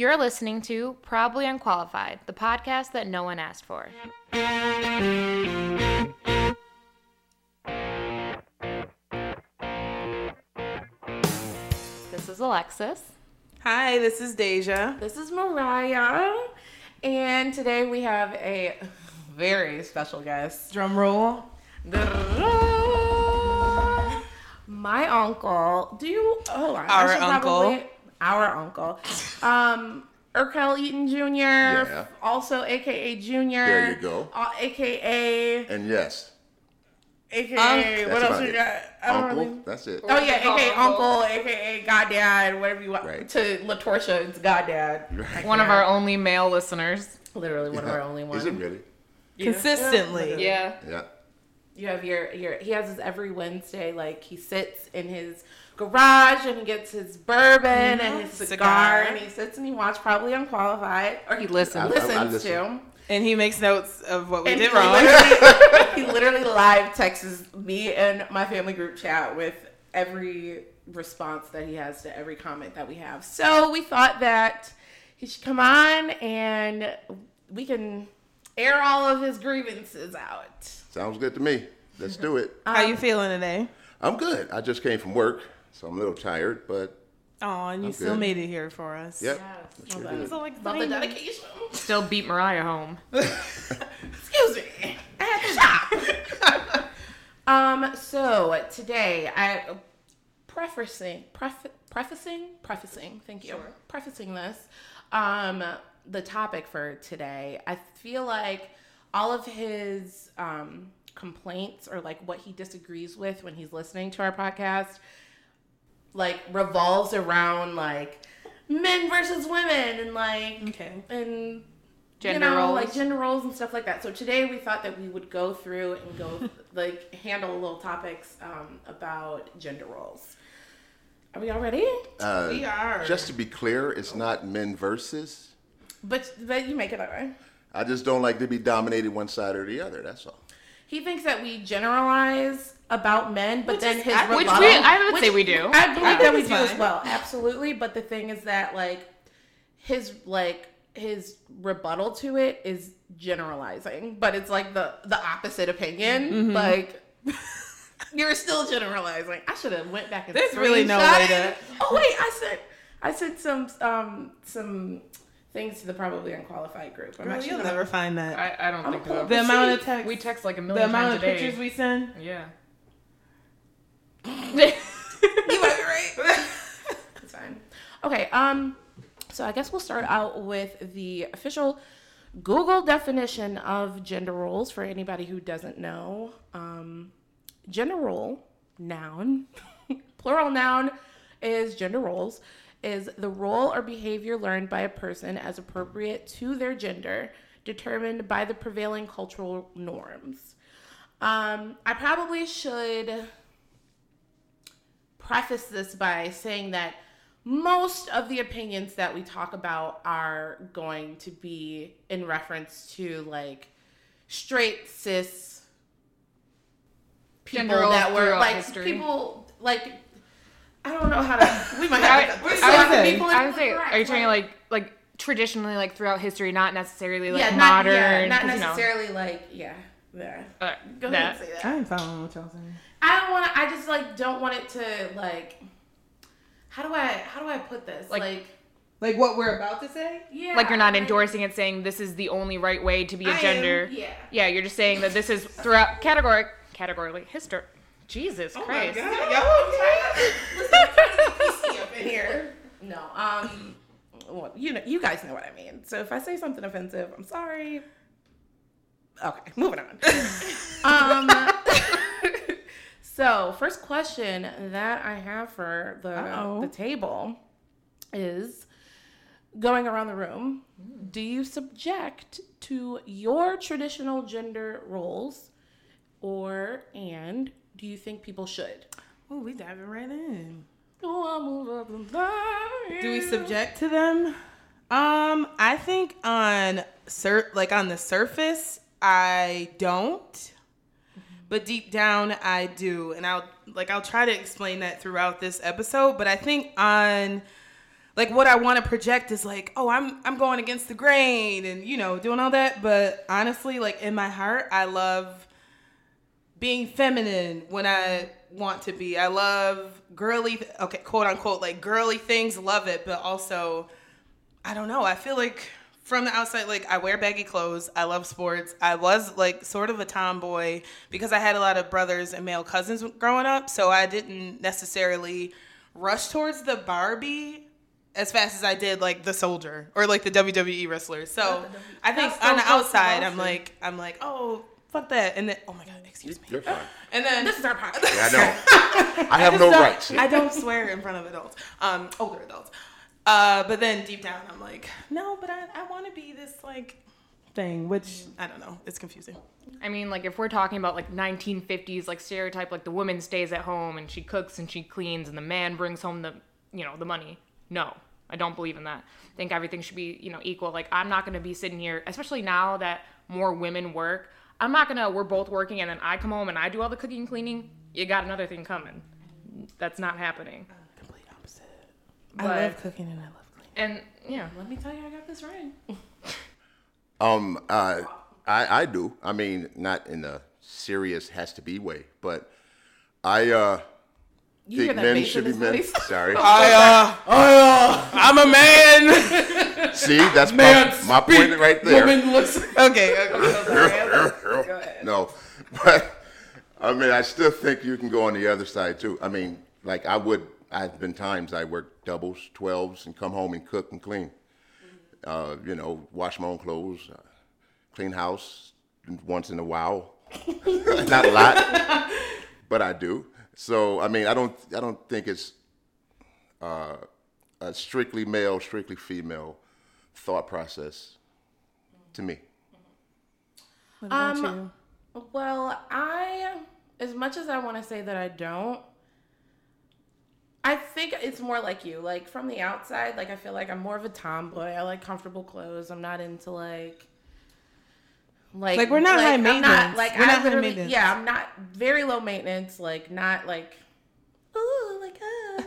You're listening to Probably Unqualified, the podcast that no one asked for. This is Alexis. Hi, this is Deja. This is Mariah, and today we have a very special guest. Drum roll. My uncle. Do you? Hold on. Our I uncle. Probably, our uncle. Um, Urkel Eaton Jr. Yeah. Also, AKA Junior. There you go. Uh, AKA And yes, AKA. that's what else about we got? I Uncle, really. that's it. Oh yeah, AKA uncle. uncle, AKA goddad, whatever you want. Right. To Latorsha, it's goddad. Right. One of our only male listeners. Literally one of our only ones. Is it really? Consistently. Yeah. Yeah. You have your your he has his every Wednesday like he sits in his garage and he gets his bourbon and mm-hmm. his cigar, Cigar. and he sits and he watches probably unqualified or he listens I- I- I listen. to. And he makes notes of what we And did he wrong. literally, he literally live texts me and my family group chat with every response that he has to every comment that we have. So we thought that he should come on and we can air all of his grievances out. Sounds good to me. Let's do it. How you feeling today? I'm good. I just came from work, so I'm a little tired, but Oh, and you I'm still good. made it here for us. yep. Yes. Sure Well, did. So About the dedication. Still beat Mariah home. Excuse me. I had to shop. um, so today I prefacing pref- prefacing prefacing, thank you. Prefacing this. Um the topic for today. I feel like all of his um complaints or like what he disagrees with when he's listening to our podcast like revolves around like men versus women and like Okay. and Gender you know, roles. like gender roles and stuff like that. So today we thought that we would go through and go like handle little topics um, about gender roles. Are we all ready? Uh, We are. Just to be clear, it's not men versus. But but you make it that way. I just don't like to be dominated one side or the other. That's all. He thinks that we generalize about men, but Which then is- his I- which rebuttal, we- I would say we do. I believe that we it's do as well, absolutely. But the thing is that like his like his rebuttal to it is generalizing, but it's like the the opposite opinion. Mm-hmm. Like you're still generalizing. I should have went back and There's really no way to- Oh wait, I said I sent some um some things to the probably unqualified group. I'm Girl, actually you'll gonna- never find that. I, I don't I'm think so. the amount of see. text, We text like a the million amount times of a day. pictures we send. yeah. You might be right. It's fine. Okay, um, so I guess we'll start out with the official Google definition of gender roles for anybody who doesn't know. Um, gender role, noun, plural noun is gender roles, is the role or behavior learned by a person as appropriate to their gender, determined by the prevailing cultural norms. Um, I probably should preface this by saying that most of the opinions that we talk about are going to be in reference to like straight cis people that were like history. people like I don't know how to we might have to I would say- people I would say, are you trying to like like traditionally like throughout history, not necessarily like yeah, not, modern? yeah, not 'cause, you know, necessarily like yeah, there. uh, Go ahead and say that. I ain't following what y'all saying. I don't want to. I just like don't want it to like. How do I? How do I put this? Like- Like, Like what we're about to say? yeah. Like you're not like, endorsing it, saying this is the only right way to be a I am, gender. yeah. Yeah, you're just saying that this is throughout category categorically history. Jesus Oh Christ. Y'all okay? Listen, I'm trying to get PC up in here. No. Um. Well, you know, you guys know what I mean. So if I say something offensive, I'm sorry. Okay, moving on. um. so first question that I have for the Uh-oh. the table is going around the room. Do you subject to your traditional gender roles, or and do you think people should? Oh, we diving right in. Do Do we subject to them? Um, I think on sur- like on the surface, I don't. But deep down I do. And I'll like I'll try to explain that throughout this episode, but I think on like what I want to project is like, oh, I'm I'm going against the grain and you know doing all that. But honestly, like in my heart, I love being feminine when I want to be. I love girly, okay, quote unquote, like girly things. Love it, but also, I don't know. I feel like from the outside, like I wear baggy clothes. I love sports. I was like sort of a tomboy because I had a lot of brothers and male cousins growing up, so I didn't necessarily rush towards the Barbie as fast as I did like the soldier or like the WWE wrestler. So I think on the so close to outside, I'm like, I'm like, oh fuck that, and then oh my god, excuse me, You're fine. and then This is our podcast. Yeah, I know. I have just no rights. I don't swear in front of adults, um, older adults. Uh, but then deep down, I'm like, no, but I, I want to be this like thing, which I don't know. It's confusing. I mean, like if we're talking about like 1950s, like stereotype, like the woman stays at home and she cooks and she cleans and the man brings home the, you know, the money. No, I don't believe in that. I think everything should be, you know, equal. Like I'm not gonna be sitting here, especially now that more women work. I'm not gonna. We're both working and then I come home and I do all the cooking and cleaning. You got another thing coming. That's not happening. Complete. I But- love cooking and I love cleaning. And yeah, Let me tell you, I got this right. Um, uh, I I do. I mean, not in a serious has to be way, but I uh You hear think that men bass should be men. voice? Sorry. I uh, I uh, I'm a man. See, that's my, my point right there. Woman okay, okay. no, but I mean, I still think you can go on the other side too. I mean, like I would. I've been times I work doubles, twelves, and come home and cook and clean. Uh, you know, wash my own clothes, uh, clean house once in a while. Not a lot, but I do. So I mean, I don't. I don't think it's uh, a strictly male, strictly female thought process to me. Um, well, I, as much as I want to say that I don't, I think it's more like you. Like from the outside, like I feel like I'm more of a tomboy. I like comfortable clothes. I'm not into like. Like, Like, we're not high I'm maintenance. like We're I not high maintenance. Yeah, I'm not very low maintenance. Like not like, ooh, like uh.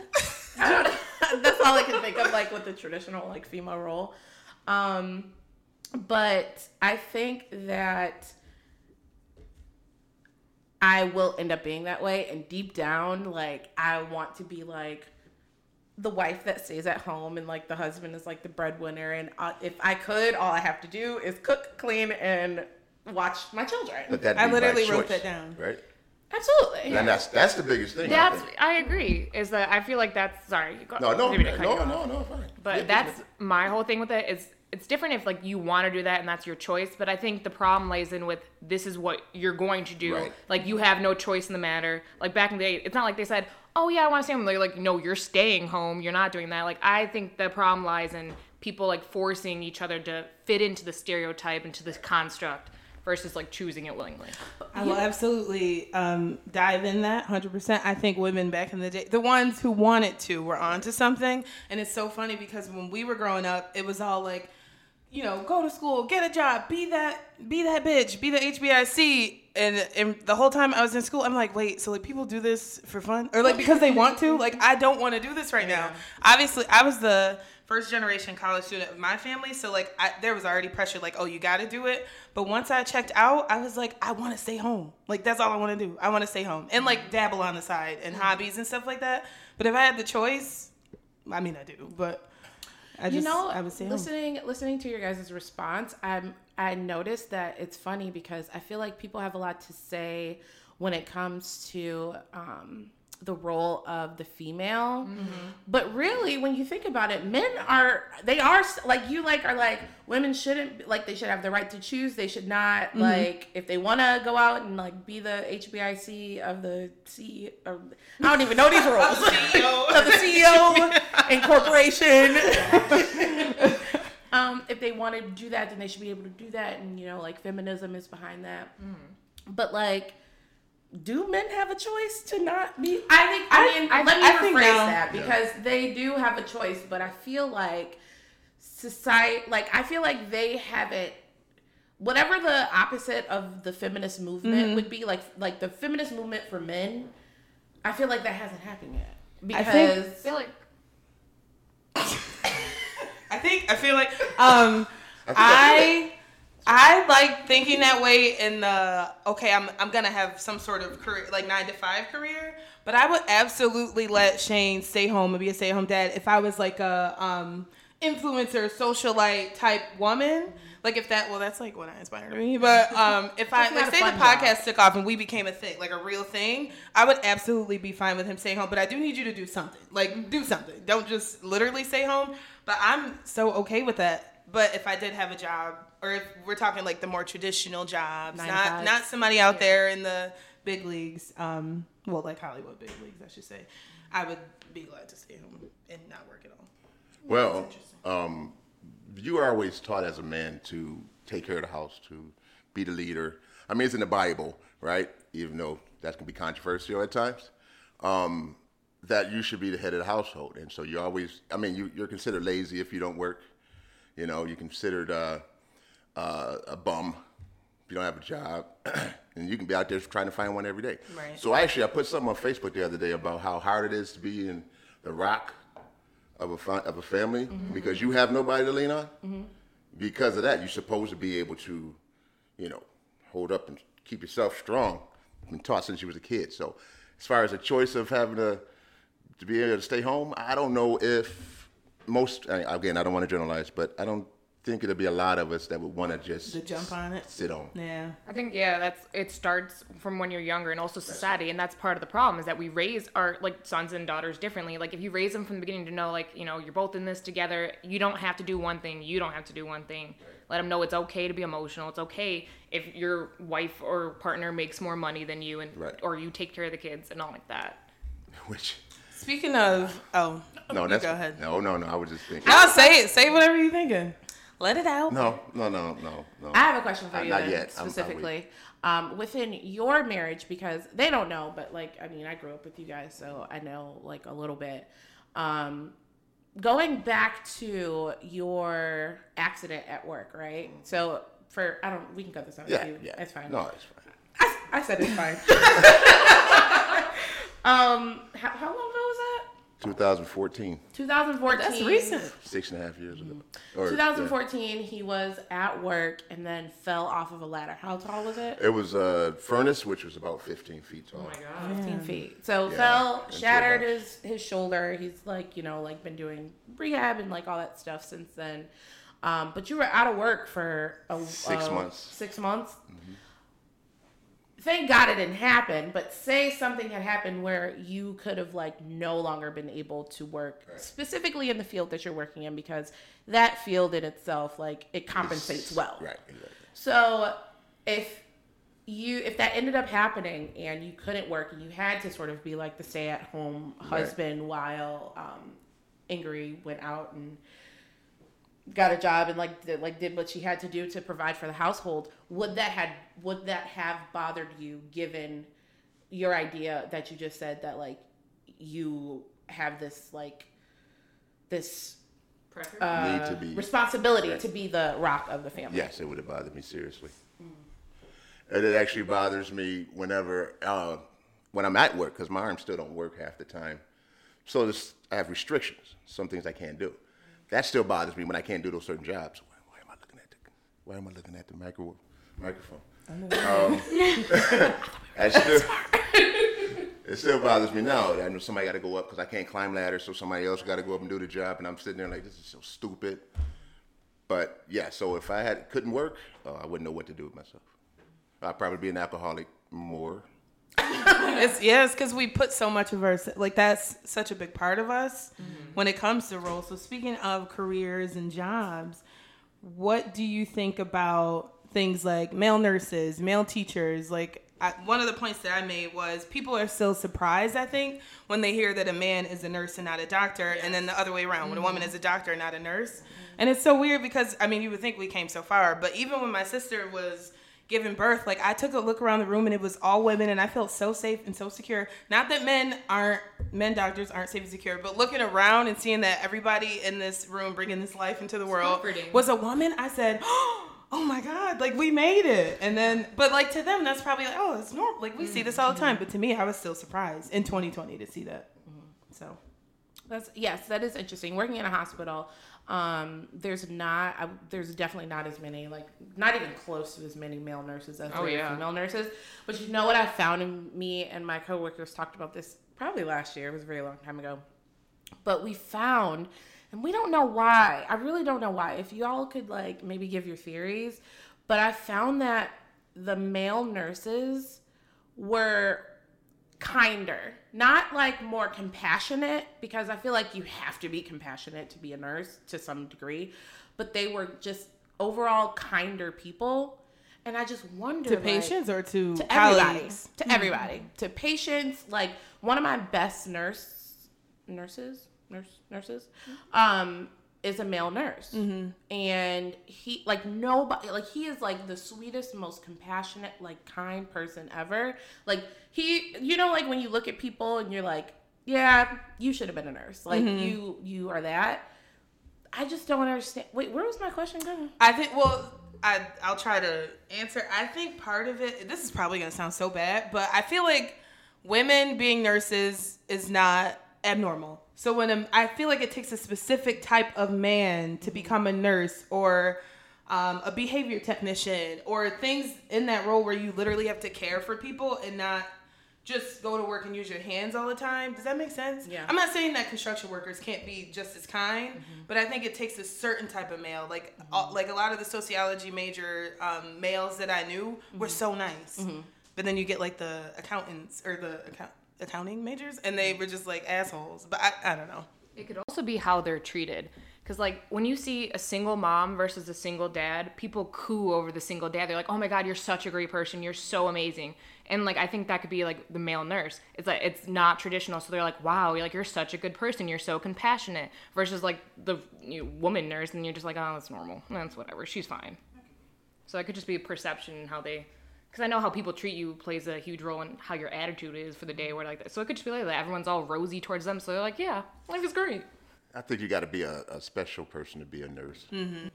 I don't know. That's all I can think of, like with the traditional like female role. Um, but I think that I will end up being that way. And deep down, like, I want to be like the wife that stays at home and like the husband is like the breadwinner. And uh, if I could, all I have to do is cook, clean, and watch my children. But that I literally wrote that down. right? Absolutely. And that's that's the biggest thing. I that's. think. I agree. Is that I feel like that's sorry. you go- No, no, maybe to cut you no, no, no, fine. But Yeah, that's my whole thing with it is it's different if like you want to do that and that's your choice. But I think the problem lays in with this is what you're going to do. Right. Like you have no choice in the matter. Like back in the day, it's not like they said, "Oh yeah, I want to stay home." They're like, "No, you're staying home. You're not doing that." Like I think the problem lies in people like forcing each other to fit into the stereotype into this construct versus like choosing it willingly. I will absolutely um, dive in that 100%. I think women back in the day, the ones who wanted to, were onto something. And it's so funny because when we were growing up, it was all like, you know, go to school, get a job, be that, be that bitch, be the HBIC. And, and the whole time I was in school, I'm like, wait, so like people do this for fun, or like because they want to? Like I don't want to do this right now. Obviously, I was the first generation college student of my family, so like I, there was already pressure, like, oh, you got to do it. But once I checked out, I was like, I want to stay home. Like that's all I want to do. I want to stay home and like dabble on the side and mm-hmm. hobbies and stuff like that. But if I had the choice, I mean, I do, but. I just, you know, I would stay home. listening listening to your guys' response, I'm I noticed that it's funny because I feel like people have a lot to say when it comes to um, the role of the female. Mm-hmm. But really, when you think about it, men are they are like you like are like women shouldn't like they should have the right to choose. They should not Mm-hmm. like if they want to go out and like be the HBIC of the C. Or, I don't even know these roles of the CEO and corporation. um, if they want to do that, then they should be able to do that, and you know, like feminism is behind that. But like, do men have a choice to not be? I think. I, I- mean, I- let me I rephrase no. that because they do have a choice, but I feel like society, like I feel like they haven't. Whatever the opposite of the feminist movement Mm-hmm. would be, like like the feminist movement for men, I feel like that hasn't happened yet I think- because I feel like I think I feel like um I I like thinking that way in the okay, I'm I'm gonna have some sort of career like nine to five career, but I would absolutely let Shane stay home and be a stay at home dad if I was like a um influencer, socialite type woman. Like if that well that's like what I inspired me. But um if I like say the fun job. podcast took off and we became a thing, like a real thing, I would absolutely be fine with him staying home. But I do need you to do something. Like do something. Don't just literally stay home. But I'm so okay with that. But if I did have a job, or if we're talking like the more traditional jobs, Nine not five. not somebody out there in the big leagues, um, well like Hollywood big leagues, I should say, I would be glad to stay home and not work at all. Well, um, you are always taught as a man to take care of the house, to be the leader. I mean, it's in the Bible, right? Even though that can be controversial at times. Um, that you should be the head of the household, and so you always. I mean, you, you're considered lazy if you don't work. You know, you're considered uh, uh, a bum if you don't have a job, and you can be out there trying to find one every day. Right. So actually, I put something on Facebook the other day about how hard it is to be in the rock of a fa- of a family because you have nobody to lean on. Because of that, you're supposed to be able to, you know, hold up and keep yourself strong. I've been taught since you was a kid. So, as far as the choice of having to to be able to stay home, I don't know if most. Again, I don't want to generalize, but I don't think it'll be a lot of us that would want to just To jump on it. sit on. Yeah. I think yeah, that's it starts from when you're younger and also society and that's part of the problem is that we raise our like sons and daughters differently. Like if you raise them from the beginning to know like, you know, you're both in this together, you don't have to do one thing, you don't have to do one thing. Let them know it's okay to be emotional. It's okay if your wife or partner makes more money than you and Right. or you take care of the kids and all like that. Which Speaking of, oh, no, you that's go ahead. no, no, no. I was just thinking. No, say it. Say whatever you're thinking. Let it out. No, no, no, no, no. I have a question for you not then, yet. I'm- I'm specifically. um, within your marriage, because they don't know, but like, I mean, I grew up with you guys, so I know like a little bit. Um, going back to your accident at work, right? So for I don't, we can cut this out. Yeah, you, yeah. it's fine. No, it's fine. I, I said it's fine. um, how, how long ago? 2014, 2014. That's recent. six and a half years ago. Or, 2014, he was at work and then fell off of a ladder. How tall was it? It was a furnace, which was about 15 feet tall. Oh my god. 15 feet. So Yeah, fell, into shattered about- his his shoulder. He's like, you know, like been doing rehab and like all that stuff since then. Um, but you were out of work for a, Six uh, months. Six months. Thank God it didn't happen. But say something had happened where you could have like no longer been able to work specifically in the field that you're working in because that field in itself like it compensates well. Right, exactly. So if you if that ended up happening and you couldn't work and you had to sort of be like the stay at home husband while um, Ingrid went out and got a job and like did, like did what she had to do to provide for the household, would that had would that have bothered you given your idea that you just said that like you have this like this uh, Need to be- responsibility Right. to be the rock of the family. Yes, it would have bothered me seriously. And it actually bothers me whenever, uh, when I'm at work, because my arms still don't work half the time. So this, I have restrictions, some things I can't do. That still bothers me when I can't do those certain jobs. Why, why am I looking at the, why am I looking at the micro, microphone? Um, still, it still bothers me now. I know somebody got to go up because I can't climb ladders, so somebody else got to go up and do the job, and I'm sitting there like, this is so stupid. But yeah, so if I had couldn't work, uh, I wouldn't know what to do with myself. I'd probably be an alcoholic more. It's yes, because we put so much of our like that's such a big part of us mm-hmm. when it comes to roles. So speaking of careers and jobs, what do you think about things like male nurses, male teachers? Like I, one of the points that I made was people are still surprised. I think when they hear that a man is a nurse and not a doctor, and then the other way around when a woman mm-hmm. is a doctor and not a nurse. Mm-hmm. And it's so weird because I mean you would think we came so far, but even when my sister was giving birth, like I took a look around the room and it was all women, and I felt so safe and so secure. Not that men aren't men doctors aren't safe and secure, but looking around and seeing that everybody in this room bringing this life into the world was a woman, I said. Oh my God! Like we made it, and then, but like to them, that's probably like, oh, it's normal. Like we see this all the time, but to me, I was still surprised in 2020 to see that. Mm-hmm. So, That's yes, that is interesting. Working in a hospital, um, there's not I, there's definitely not as many like not even close to as many male nurses as Oh, there are yeah. female nurses. But you know what I found, and me and my coworkers talked about this probably last year. It was a very long time ago. But we found, and we don't know why. I really don't know why. If y'all could like maybe give your theories, but I found that the male nurses were kinder, not like more compassionate, because I feel like you have to be compassionate to be a nurse to some degree, but they were just overall kinder people. And I just wonder To like- patients or to, to everybody, to everybody, to patients. Like one of my best nurse nurses, nurse nurses, um, is a male nurse, mm-hmm. and he like nobody like he is like the sweetest, most compassionate, like kind person ever. Like he, you know, like when you look at people and you're like, yeah, you should have been a nurse. Like mm-hmm. you, you are that. I just don't understand. Wait, where was my question going? I think. Well, I I'll try to answer. I think part of it. This is probably gonna sound so bad, but I feel like women being nurses is not abnormal. So when a, I feel like it takes a specific type of man to mm-hmm. become a nurse or um, a behavior technician or things in that role where you literally have to care for people and not just go to work and use your hands all the time. Does that make sense? Yeah. I'm not saying that construction workers can't be just as kind, mm-hmm. but I think it takes a certain type of male. Like all, mm-hmm. like a lot of the sociology major um, males that I knew were so nice, but then you get like the accountants or the account accounting majors, and they were just like assholes. But I, I don't know. It could also be how they're treated. Because, like, when you see a single mom versus a single dad, people coo over the single dad. They're like, oh my God, you're such a great person. You're so amazing. And, like, I think that could be, like, the male nurse. It's like, it's not traditional. So they're like, wow, you're like, you're such a good person. You're so compassionate. Versus, like, the you know, woman nurse, and you're just like, oh, that's normal. That's whatever. She's fine. So it could just be a perception and how they. Because I know how people treat you plays a huge role in how your attitude is for the day, or like that. So it could just be like that. Everyone's all rosy towards them, so they're like, "Yeah, life is great." I think you got to be a, a special person to be a nurse. Mm-hmm.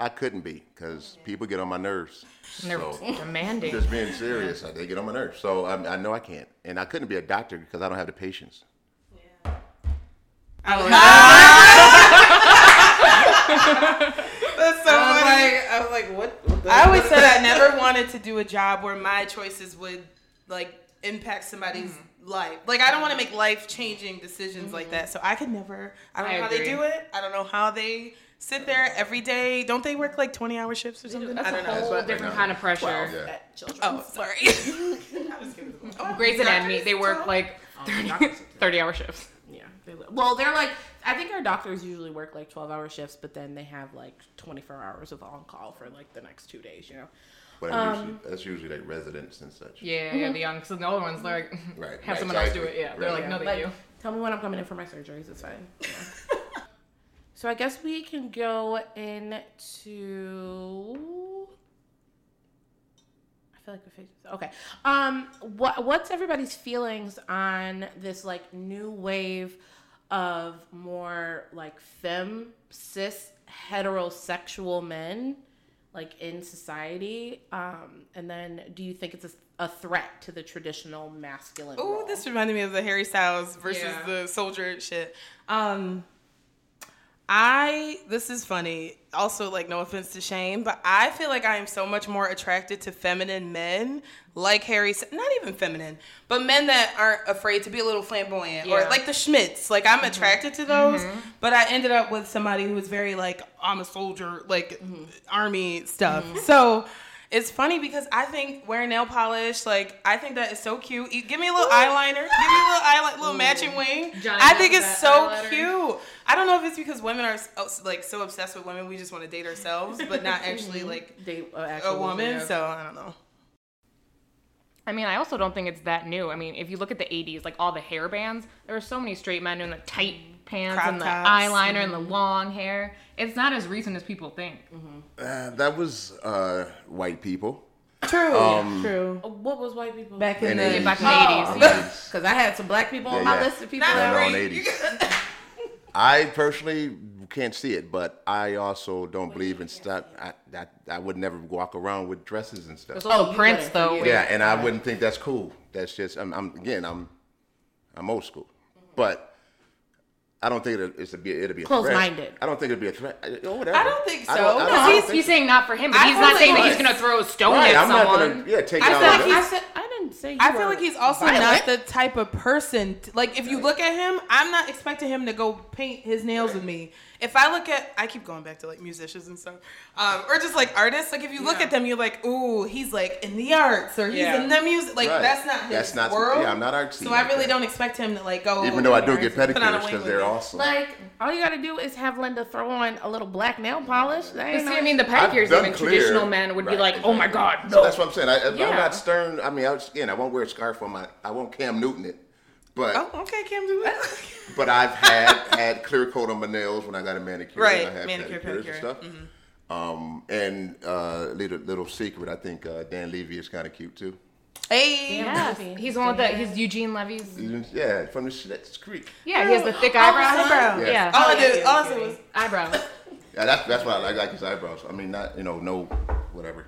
I couldn't be because people get on my nerves. And they're So, demanding. just being serious, they get on my nerves. So I, I know I can't, and I couldn't be a doctor because I don't have the patience. That's so I was funny. like, I was like, what? what the- I always said I never wanted to do a job where my choices would like impact somebody's Mm-hmm. life. Like I don't want to make life changing decisions like that. So I could never. I don't I know how they do it. I don't know how they sit there every day. Don't they work like twenty hour shifts or something? That's I don't a know. whole different kind of pressure. Yeah. At children. Oh, sorry. Grey's Anatomy, they work like Oh, 30, 30 hour shifts. Yeah. They, well, they're like, I think our doctors usually work like 12 hour shifts, but then they have like 24 hours of on call for like the next two days, you know? But Um, usually, that's usually like residents and such. Yeah, yeah, the young. Because the other ones, they're like, Right, have right, someone else do it. Yeah, they're like, Yeah, no, thank like, you. Tell me when I'm coming in for my surgeries. It's fine. Yeah. so I guess we can go into. I feel like we fixed Okay. Um. What What's everybody's feelings on this like new wave of more like fem cis heterosexual men like in society? Um. And then do you think it's a, a threat to the traditional masculine? Oh, this reminded me of the Harry Styles versus Yeah. the soldier shit. Um, I this is funny. Also, like no offense to Shane, but I feel like I am so much more attracted to feminine men, like Harry. Not even feminine, but men that aren't afraid to be a little flamboyant, or like the Schmitz. Like I'm mm-hmm. attracted to those, mm-hmm. but I ended up with somebody who was very like I'm a soldier, like mm-hmm. army stuff. So. It's funny because I think wearing nail polish, like I think that is so cute. You- Give me a little eyeliner. Give me a little eyeliner, little matching wing. Giant I think it's so eyeliner. cute. I don't know if it's because women are so, like so obsessed with women, we just want to date ourselves, but not actually like date uh, a actual woman. yeah. So I don't know. I mean, I also don't think it's that new. I mean, if you look at the 80s, like all the hair bands, there were so many straight men doing the tight pants Crop and the tops. eyeliner and the long hair. It's not as recent as people think. Uh, that was uh, white people. True. Um, True. Uh, What was white people? Back in And the Back in Oh. the 80s. Because I had some black people on my yeah. list of people. Not that Going on really. 80s. I personally can't see it, but I also don't believe in stuff. I, I, I would never walk around with dresses and stuff. There's also you Prince, though. Yeah. Yeah, and I wouldn't think that's cool. That's just I'm, I'm again I'm I'm old school, but I don't think it, it's a be it'll be a Close-minded. threat. I don't think it'll be a threat. I, oh, whatever. I don't think I so. don't- I don't- No, don't He's, think he's saying not for him, but I he's feel not like saying that he's he's- gonna throw a stone Right, at I'm not someone. gonna yeah take I down. feel like I said I didn't say. You I feel like he's also violent. not the type of person. t- like if you look at him, I'm not expecting him to go paint his nails with me. If I look at, I keep going back to like musicians and stuff, um, or just like artists. Like if you look Yeah. at them, you're like, ooh, he's like in the arts or he's Yeah. in the music. Like Right. that's not his That's not- world. yeah, I'm not artsy So I really that. don't expect him to like go. Even though I do get put on a pedicures because they're awesome. Like all you gotta do is have Linda throw on a little black nail polish. That But ain't see, no- I mean, the I've pedicures, even clear. traditional men would be like, "Oh my god, So no." that's what I'm saying. I, I'm Yeah. not stern. I mean, I was, again, I won't wear a scarf on my. I won't Cam Newton it, but Oh, okay, Cam, do that. but I've had had clear coat on my nails when I got a manicure. Right, and I had manicure, pedicures pedicure. and stuff. Um, and uh, little little secret, I think uh, Dan Levy is kind of cute too. hey, Yeah, he's one of the he's Eugene Levy's. Yeah, from the Schitt's Creek. Yeah, he has the thick Oh, eyebrows. eyebrows. Yeah, All I Oh, yeah, did, yeah, all yeah, said eyebrows. Yeah, that's that's why I like, like his eyebrows. I mean, not you know, no, whatever.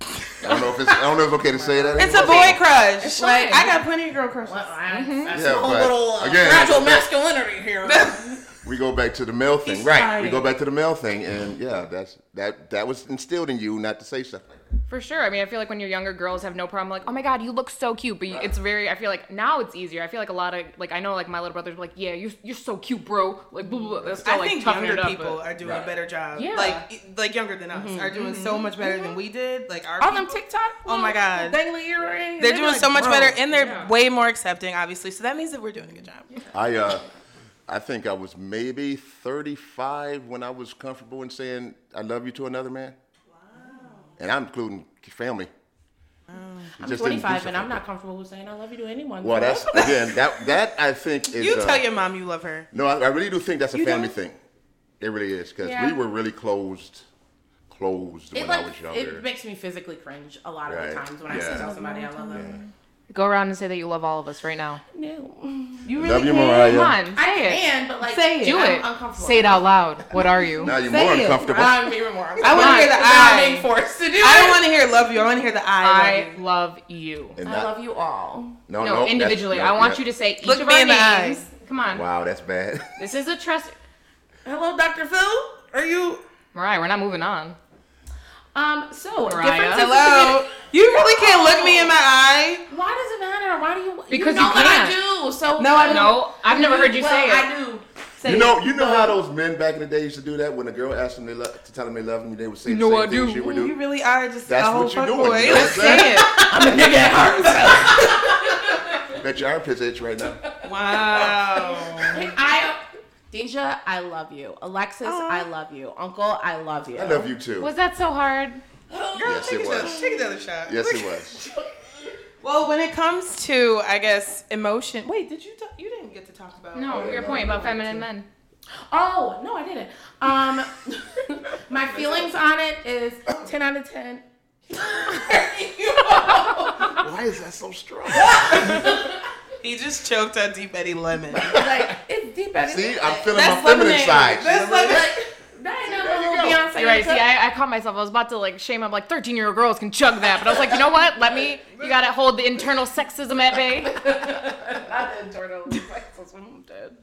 I don't know if it's I don't know if it's okay to say that. it's a boy crush. It's Like fine. I got plenty of girl crushes. Well, I- that's Yeah, a whole little uh, again, fragile masculinity here. We go back to the male thing, He's right? We go back to the male thing, and yeah, that's that that was instilled in you not to say stuff like that. For sure. I mean, I feel like when you're younger, girls have no problem like, "Oh my god, you look so cute." But you it's very. I feel like now it's easier. I feel like a lot of like I know like my little brothers were like, "Yeah, you're you're so cute, bro." Like, blah, blah, blah. They're still, I like, think toughing younger up, people but- are doing Right. a better job. Yeah. Like like younger than us mm-hmm. are doing so mm-hmm. much better than mm-hmm. we did. Like our All them TikTok. Oh my God. Dangly earrings. They're They be doing like, so much bro. better and they're Yeah. way more accepting, obviously. So that means that we're doing a good job. I uh, I think I was maybe 35 when I was comfortable in saying I love you to another man. Wow. And I'm including family. You I'm just didn't do 25 and I'm not comfortable with saying I love you to anyone. Well, that's again that that I think is. You uh, tell your mom you love her. No, I, I really do think that's a You family don't? thing. It really is because Yeah. we were really closed, closed it when like I was younger. it makes me physically cringe a lot of Right. the times when I say tell somebody I love them. Go around and say that you love all of us right now. No, You Love you, can? Mariah. Come on, I say it. can, but like Say it. Do I'm it. uncomfortable. Say it out loud. What are you? now you're Say more it. uncomfortable. I'm even more. I want to hear the I'm I. being forced to do I don't it. want to hear love you. I want to hear the I. I love you. love you. And I not- love you all. No, No, no, that's- individually. no, I want yeah. you to say each Look of me our in the names. eyes. Come on. Wow, that's bad. This is a trust. Hello, Dr. Phil. Are you? Mariah, we're not moving on. Um. So Mariah. differences Hello. You really can't look me in my eye. Why does it matter? Why do you? Because you know you that can't. I do. So No, I don't. No, I've never heard you well, say it. I do. Say You know, you know how those men back in the day used to do that when a girl asked them they lo- to tell them they love them, they would say You the know same I things do. you would You really are just That's a whole what you're fuck doing, boy. you know? Say it. I'm a nigga at heart. Bet your armpits itch right now. Wow. I, Deja, I love you. Alexis, I love you. Uncle, I love you. I love you too. Was that so hard? Girl, Yes, take it another- was. Take another shot. Yes, it was. Well, when it comes to, I guess, emotion. Wait, did you? Talk, you didn't get to talk about. No, your point about feminine men. Oh no, I didn't. Um, my feelings on it is ten out of ten. Why is that so strong? He just choked on Deep Eddy Lemon. like it's deep at See, I'm feeling That's my feminine lemonade. side. That's like, that ain't no little Beyonce. You're right. See. I, I caught myself. I was about to like shame. I'm like, 13 year old girls can chug that, but I was like, you know what? Let me. You gotta hold the internal sexism at bay. Not the internal sexism, I'm dead.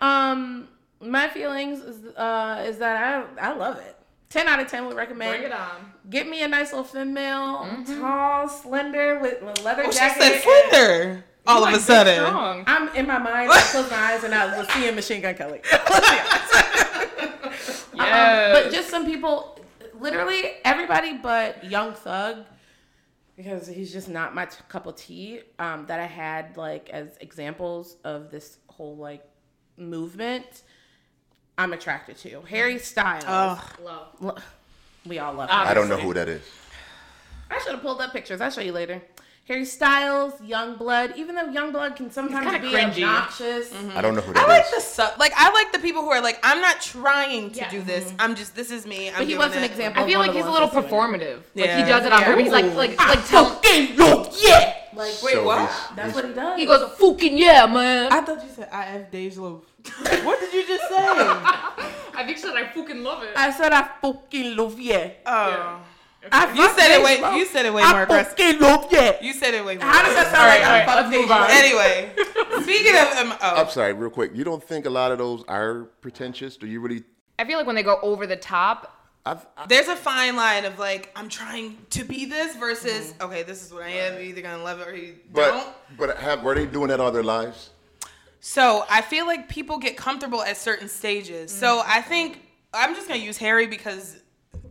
Um, my feelings is uh is that I I love it. Ten out of ten would recommend. Bring it on. Get me a nice little female, tall, slender, with, with leather Oh, she jacket. said slender. All of a sudden. Strong. I'm in my mind. I close my eyes and I was seeing Machine Gun Kelly. Let's be honest. Um, Yes. but just some people, literally everybody but Young Thug, because he's just not my t- cup of tea. Um, that I had like as examples of this whole like movement. I'm attracted to Harry Styles. Oh, Love. Lo- We all love. Him. I don't know who that is. I should have pulled up pictures. I'll show you later. Harry Styles, Yungblud. Even though Yungblud can sometimes be cringy. obnoxious, mm-hmm. I don't know who I that like is. the sub. Like I like the people who are like, I'm not trying to Yeah. do this. Mm-hmm. I'm just. This is me. I'm but he doing was an it. example. I feel like he's a little the ones that's doing performative. Like he does it on Yeah. purpose. He's like, Ooh. like, like ah, tell. Fucking look, yeah. Like, Wait, So what? he's- that's what he does. He goes, fucking yeah, man. I thought you said I have Dej Loaf. what did you just say? I think she said I fucking love it. I said I fucking love you. Oh. I You said it way. Chappelle. You said it way I more aggressive. fucking love yeah. You said it way more. How does that aggressive. sound like all I right, fuck let's Dave move on. Chappelle? Anyway, speaking of um, oh, I'm sorry, real quick. You don't think a lot of those are pretentious? Do you really? I feel like when they go over the top, I've, I, there's a fine line of like I'm trying to be this versus okay, this is what I am. You're either gonna love it or you don't. but but have were they doing that all their lives? So I feel like people get comfortable at certain stages. So I think I'm just gonna use Harry because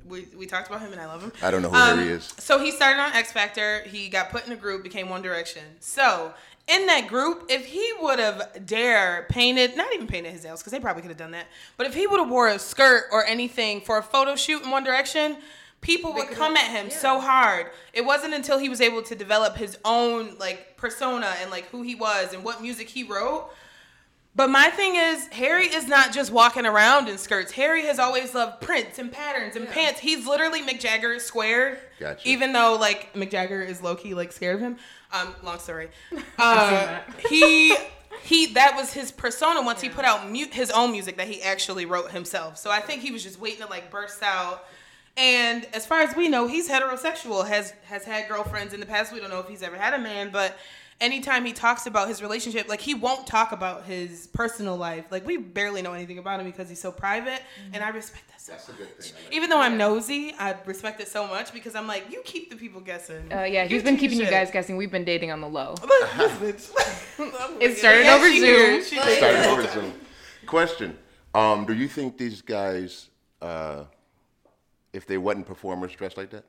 we, we talked about him and I love him. I don't know who Um, Harry is. So he started on X Factor. He got put in a group, became One Direction. So in that group, if he would have dare painted, not even painted his nails, because they probably could have done that, but if he would have wore a skirt or anything for a photo shoot in One Direction, people would come at him so hard. It wasn't until he was able to develop his own like persona and like who he was and what music he wrote. But my thing is, Harry is not just walking around in skirts. Harry has always loved prints and patterns and pants. He's literally Mick Jagger squared. Gotcha. Even though like Mick Jagger is low key like scared of him. Um, long story. Uh, he he that was his persona once he put out mu- his own music that he actually wrote himself. So I think he was just waiting to like burst out. And as far as we know, he's heterosexual. has has had girlfriends in the past. We don't know if he's ever had a man, but anytime he talks about his relationship, like he won't talk about his personal life. Like we barely know anything about him because he's so private, and I respect that so That's a good thing. Like Even though I'm nosy, I respect it so much because I'm like, you keep the people guessing. uh, yeah, You he's been keep keeping you guys guessing. We've been dating on the low. Look, this bitch. It started Yeah, over Zoom. here. She it. Started over Zoom. Question: um, Do you think these guys, uh, if they wasn't performers, dressed like that?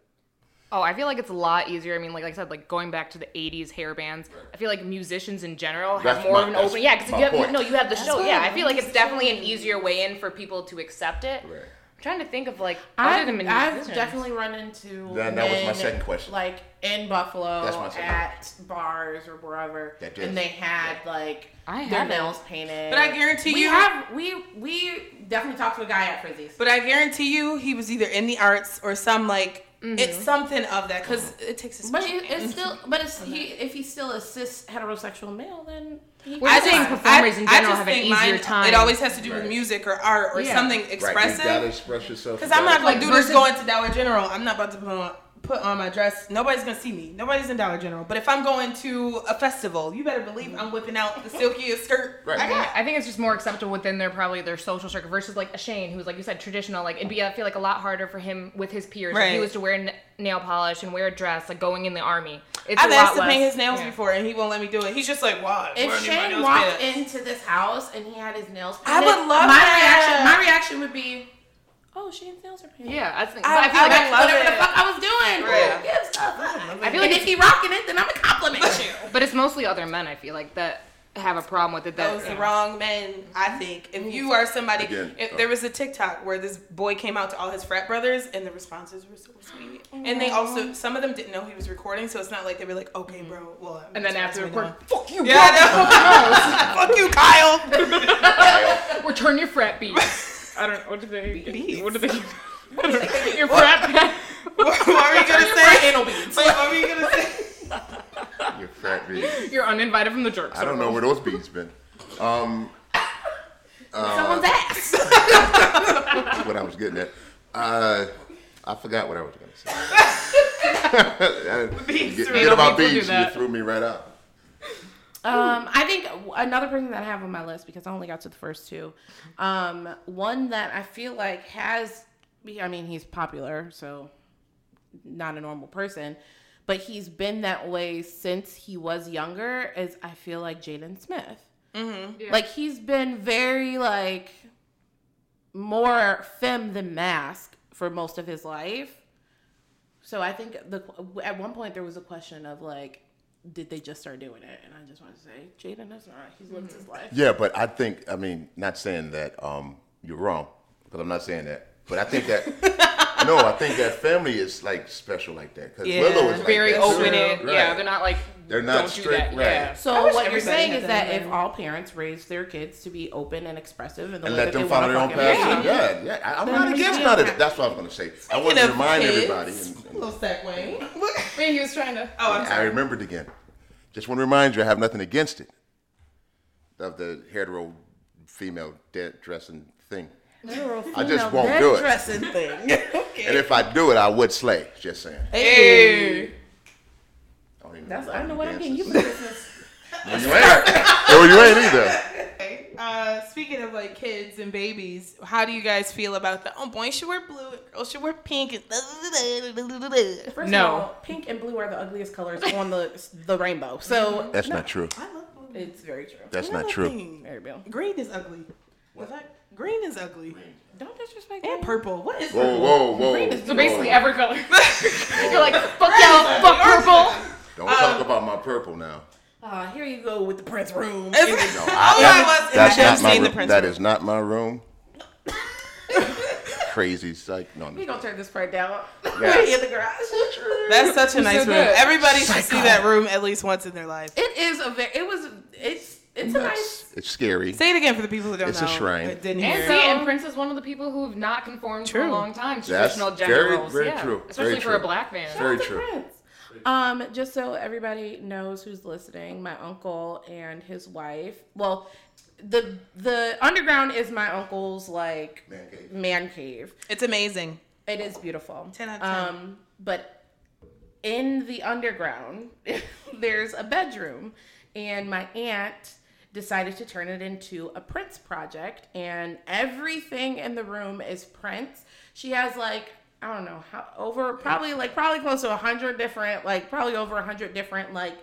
Oh, I feel like it's a lot easier. I mean, like, like I said, like going back to the '80s hair bands. I feel like musicians in general have That's more my- of an open. Yeah, because you have point. no, you have the show. Yeah, I I feel like it's definitely an easier way in for people to accept it. Right. I'm trying to think of like other I've, than I've definitely run into That- that was my second question. Like in Buffalo That's my second at bars or wherever, That and they had like I their haven't. nails painted. But I guarantee we you- have we we definitely talked to a guy at Frizzy's. But I guarantee you, he was either in the arts or some like Mm-hmm. it's something of that because it takes a But special- it, it's still, but it's he. If he's still a cis heterosexual male, then he We're I just saying think performers in I, general I just have an think easier mine, time. It always has to do with music or art or Yeah. something Right. You gotta expressive. express yourself. Because I'm not gonna Like, do this versus- going to Dollar General. I'm not about to put on, put on my dress. Nobody's gonna see me. Nobody's in Dollar General. But if I'm going to a festival, you better believe I'm whipping out the silkiest skirt Right. I got. I think it's just more acceptable within their probably their social circle versus like a Shane who's like you said traditional. Like it'd be I feel like a lot harder for him with his peers if he was to wear n- nail polish and wear a dress like going in the army. It's I've a lot asked to paint his nails yeah. before and he won't let me do it. He's just like, why? If Why don't you my Shane walked painted?" into this house and he had his nails I painted, would love my that. reaction. My reaction would be, "Oh, Shane's nails are painted." Yeah, I think. I- I feel I like would I, love whatever it. the fuck I was doing. Right. Who gives a fuck? I feel like and if it's, he rocking it, then I'm gonna compliment you. but it's mostly other men. I feel like that have a problem with it. That Those the wrong men, I think. If you are somebody, Again, if there was a TikTok where this boy came out to all his frat brothers, and the responses were so sweet, and they also mm-hmm. some of them didn't know he was recording, so it's not like they were like, "Okay, mm-hmm. bro, well." And then after the we record, fuck you, yeah, I know. fuck you, Kyle. return your frat beats. I don't know what did they. Beads? What did they? I don't your frat. pad. what are you gonna say? anal beads. Wait, what were you gonna say? Your fat beads. You're uninvited from the jerk. I don't know where those beads been. Um, Someone's ass. that's what I was getting at. Uh, I forgot what I was gonna say. Beads Get- threw Forget about beads. You threw me right out. Um, I think another person that I have on my list because I only got to the first two. Um, one that I feel like has, I mean, he's popular, so not a normal person, but he's been that way since he was younger. Is I feel like Jaden Smith. Yeah. Like he's been very like more femme than mask for most of his life. So I think the at one point there was a question of like, did they just start doing it? And I just want to say, Jaden has not. He's lived his life. Yeah, but I think I mean not saying that um, you're wrong because I'm not saying that, but I think that no, I think that family is like special like that because Yeah. Willow is like very that, open too. and Right. yeah, they're not like They're not don't do strict, that. right. Yeah. So what you're saying is that that if all parents raise their kids to be open and expressive in the and way let that them they follow their own fucking path. be, Yeah, yeah. I, I'm Then not against none of that. it. That's what I was going to say. I want to remind kids- everybody. And, and Little segue. I mean, he was trying to. Oh, I'm I sorry. remembered again. Just want to remind you, I have nothing against it. Of the hetero female dead dressing thing. I just won't do it. Dressing thing. okay. And if I do it, I would slay. Just saying. Hey. I don't even That's, know I don't know what I'm getting you for Christmas. No, you ain't. No, you ain't either. Okay. Uh, speaking of like kids and babies, how do you guys feel about the oh boys should wear blue and girls should wear pink and First No. of all, pink and blue are the ugliest colors on the the rainbow. So That's not true. I love blue. it's very true. That's not true. thing, Very real. Green is ugly. Was that green is ugly Don't disrespect and me. purple. What is that? Whoa, purple? whoa, whoa. So basically every color. You're like, fuck yellow, fuck purple. Don't talk about my purple now. Uh, here you go with the Prince room. Is it- No, I That's not my room. Prince That room. is not my room. Crazy psych. No, We no. gonna turn this part down. Yes. in the garage. That's such a nice so room. good. Everybody should see that room at least once in their life. It is a very. It was. It's. It's a nice. It's scary. Say it again for the people who don't It's a shrine. that Didn't And hear. see, and Prince is one of the people who have not conformed for a long time to That's traditional gender very, roles. very yeah. true. Especially Very for true. a black man. Very Shout out to true. Prince. Um, just so everybody knows who's listening, my uncle and his wife. Well, the the underground is my uncle's like Man cave. man cave. It's amazing. It is beautiful. 10 out of 10. Um, but in the underground, there's a bedroom, and my aunt decided to turn it into a Prince project, and everything in the room is Prince. She has like I don't know how over probably like probably close to a hundred different like probably over a hundred different like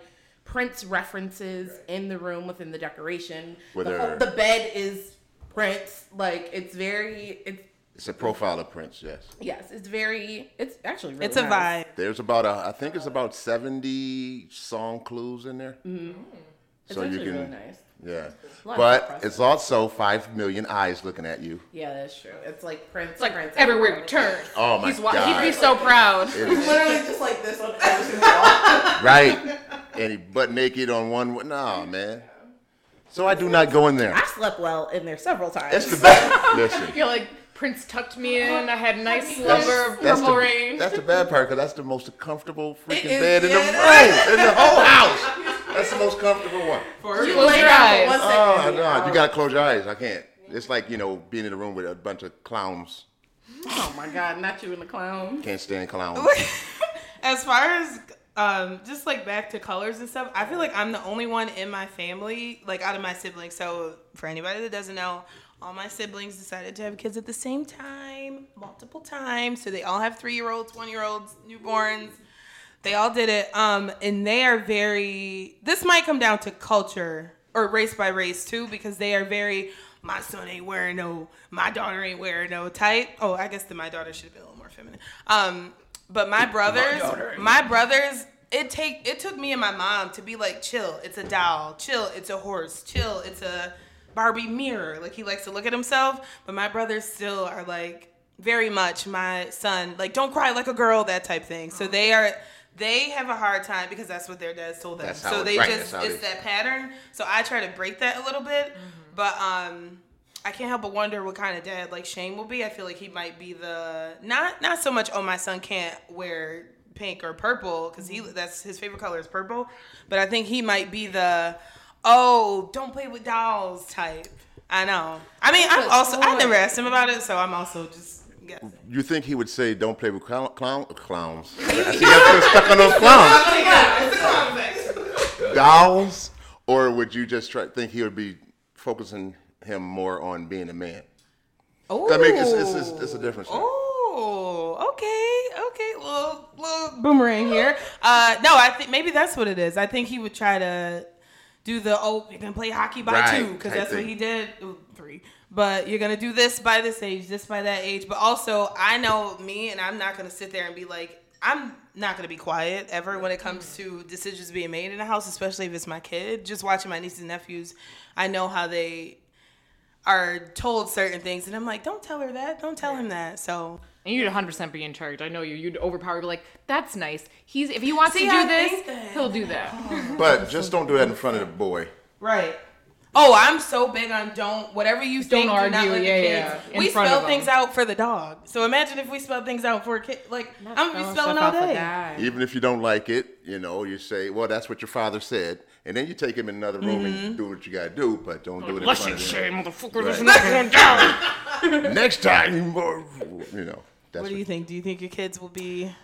Prince references in the room within the decoration. The, Whether- whole, the bed is Prince. Like it's very it's It's a profile of Prince, yes. Yes, it's very. It's actually really It's a nice. vibe. There's about a, I think it's about 70 song clues in there. Mm-hmm. It's So you can, really nice. Yeah. lot of But it's also 5 million eyes looking at you. Yeah, that's true. It's like Prince. It's like Prince everywhere you turn. Oh my He's wa- God. He'd be so proud. It It's literally just like this on every single wall. right. And he butt naked on one. No, man. So I do not go in there. I slept well in there several times. That's the best. Listen. You're like, Prince tucked me in. I had a nice That's, slumber of that's purple the, rain. that's the bad part because that's the most comfortable freaking is, bed in the yeah. room, in the whole house. That's the most comfortable one. you Close lay your down for eyes. one Oh, second. no, you gotta close your eyes. I can't. It's like you know being in a room with a bunch of clowns. Oh my god, not you and the clown. Can't stand clowns. as far as um, just like back to colors and stuff, I feel like I'm the only one in my family, like out of my siblings. So for anybody that doesn't know, all my siblings decided to have kids at the same time, multiple times. So they all have three year olds, one year olds, newborns. They all did it. Um, and they are very. This might come down to culture or race by race too, because they are very. My son ain't wearing no. My daughter ain't wearing no type. Oh, I guess that my daughter should be a little more feminine. Um, but my brothers, daughter. my brothers, it take it took me and my mom to be like, chill. It's a doll. Chill. It's a horse. Chill. It's a Barbie mirror. Like he likes to look at himself. But my brothers still are like very much my son. Like don't cry like a girl. That type thing. So they are. They have a hard time because that's what their dads told them. That's how so it- they right, just that's how it's they- that pattern. So I try to break that a little bit. But um I can't help but wonder what kind of dad like Shane will be. I feel like he might be the not not so much oh my son can't wear pink or purple because he that's his favorite color is purple, but I think he might be the oh don't play with dolls type. I know. I mean I'm also I never asked him about it, so I'm also just guessing. You think he would say, "Don't play with clown, clown clowns"? I see that's stuck on those clowns. Dolls, or would you just try think he would be focusing him more on being a man? Oh, That makes it's, it's, it's, it's a difference. Oh, okay, okay, little little boomerang here. Uh, no, I think maybe that's what it is. I think he would try to do the oh, you're gonna play hockey by Right, two because type that's what he did. Ooh, three, but you're gonna do this by this age, this by that age. But also, I know me, and I'm not gonna sit there and be like. I'm not gonna be quiet ever when it comes to decisions being made in the house, especially if it's my kid. Just watching my nieces and nephews, I know how they are told certain things, and I'm like, don't tell her that, don't tell him that. So And you'd 100% be in charge. I know you. You'd overpower. Be like, that's nice. He's if he wants See, to do I this, he'll do that. But just don't do that in front of the boy. Right. Oh, I'm so big on don't whatever you think. Don't do not argue, let the yeah, kids. yeah, in We spell things out for the dog. So imagine if we spell things out for a kid. Like I'm gonna be spelling all day. Even if you don't like it, you know, you say, "Well, that's what your father said," And then you take him in another room and mm-hmm. do what you gotta do, but don't do it in Unless front you of say, them. motherfucker, there's not going down. Next time, you you know. That's What do you think? Do you think your kids will be?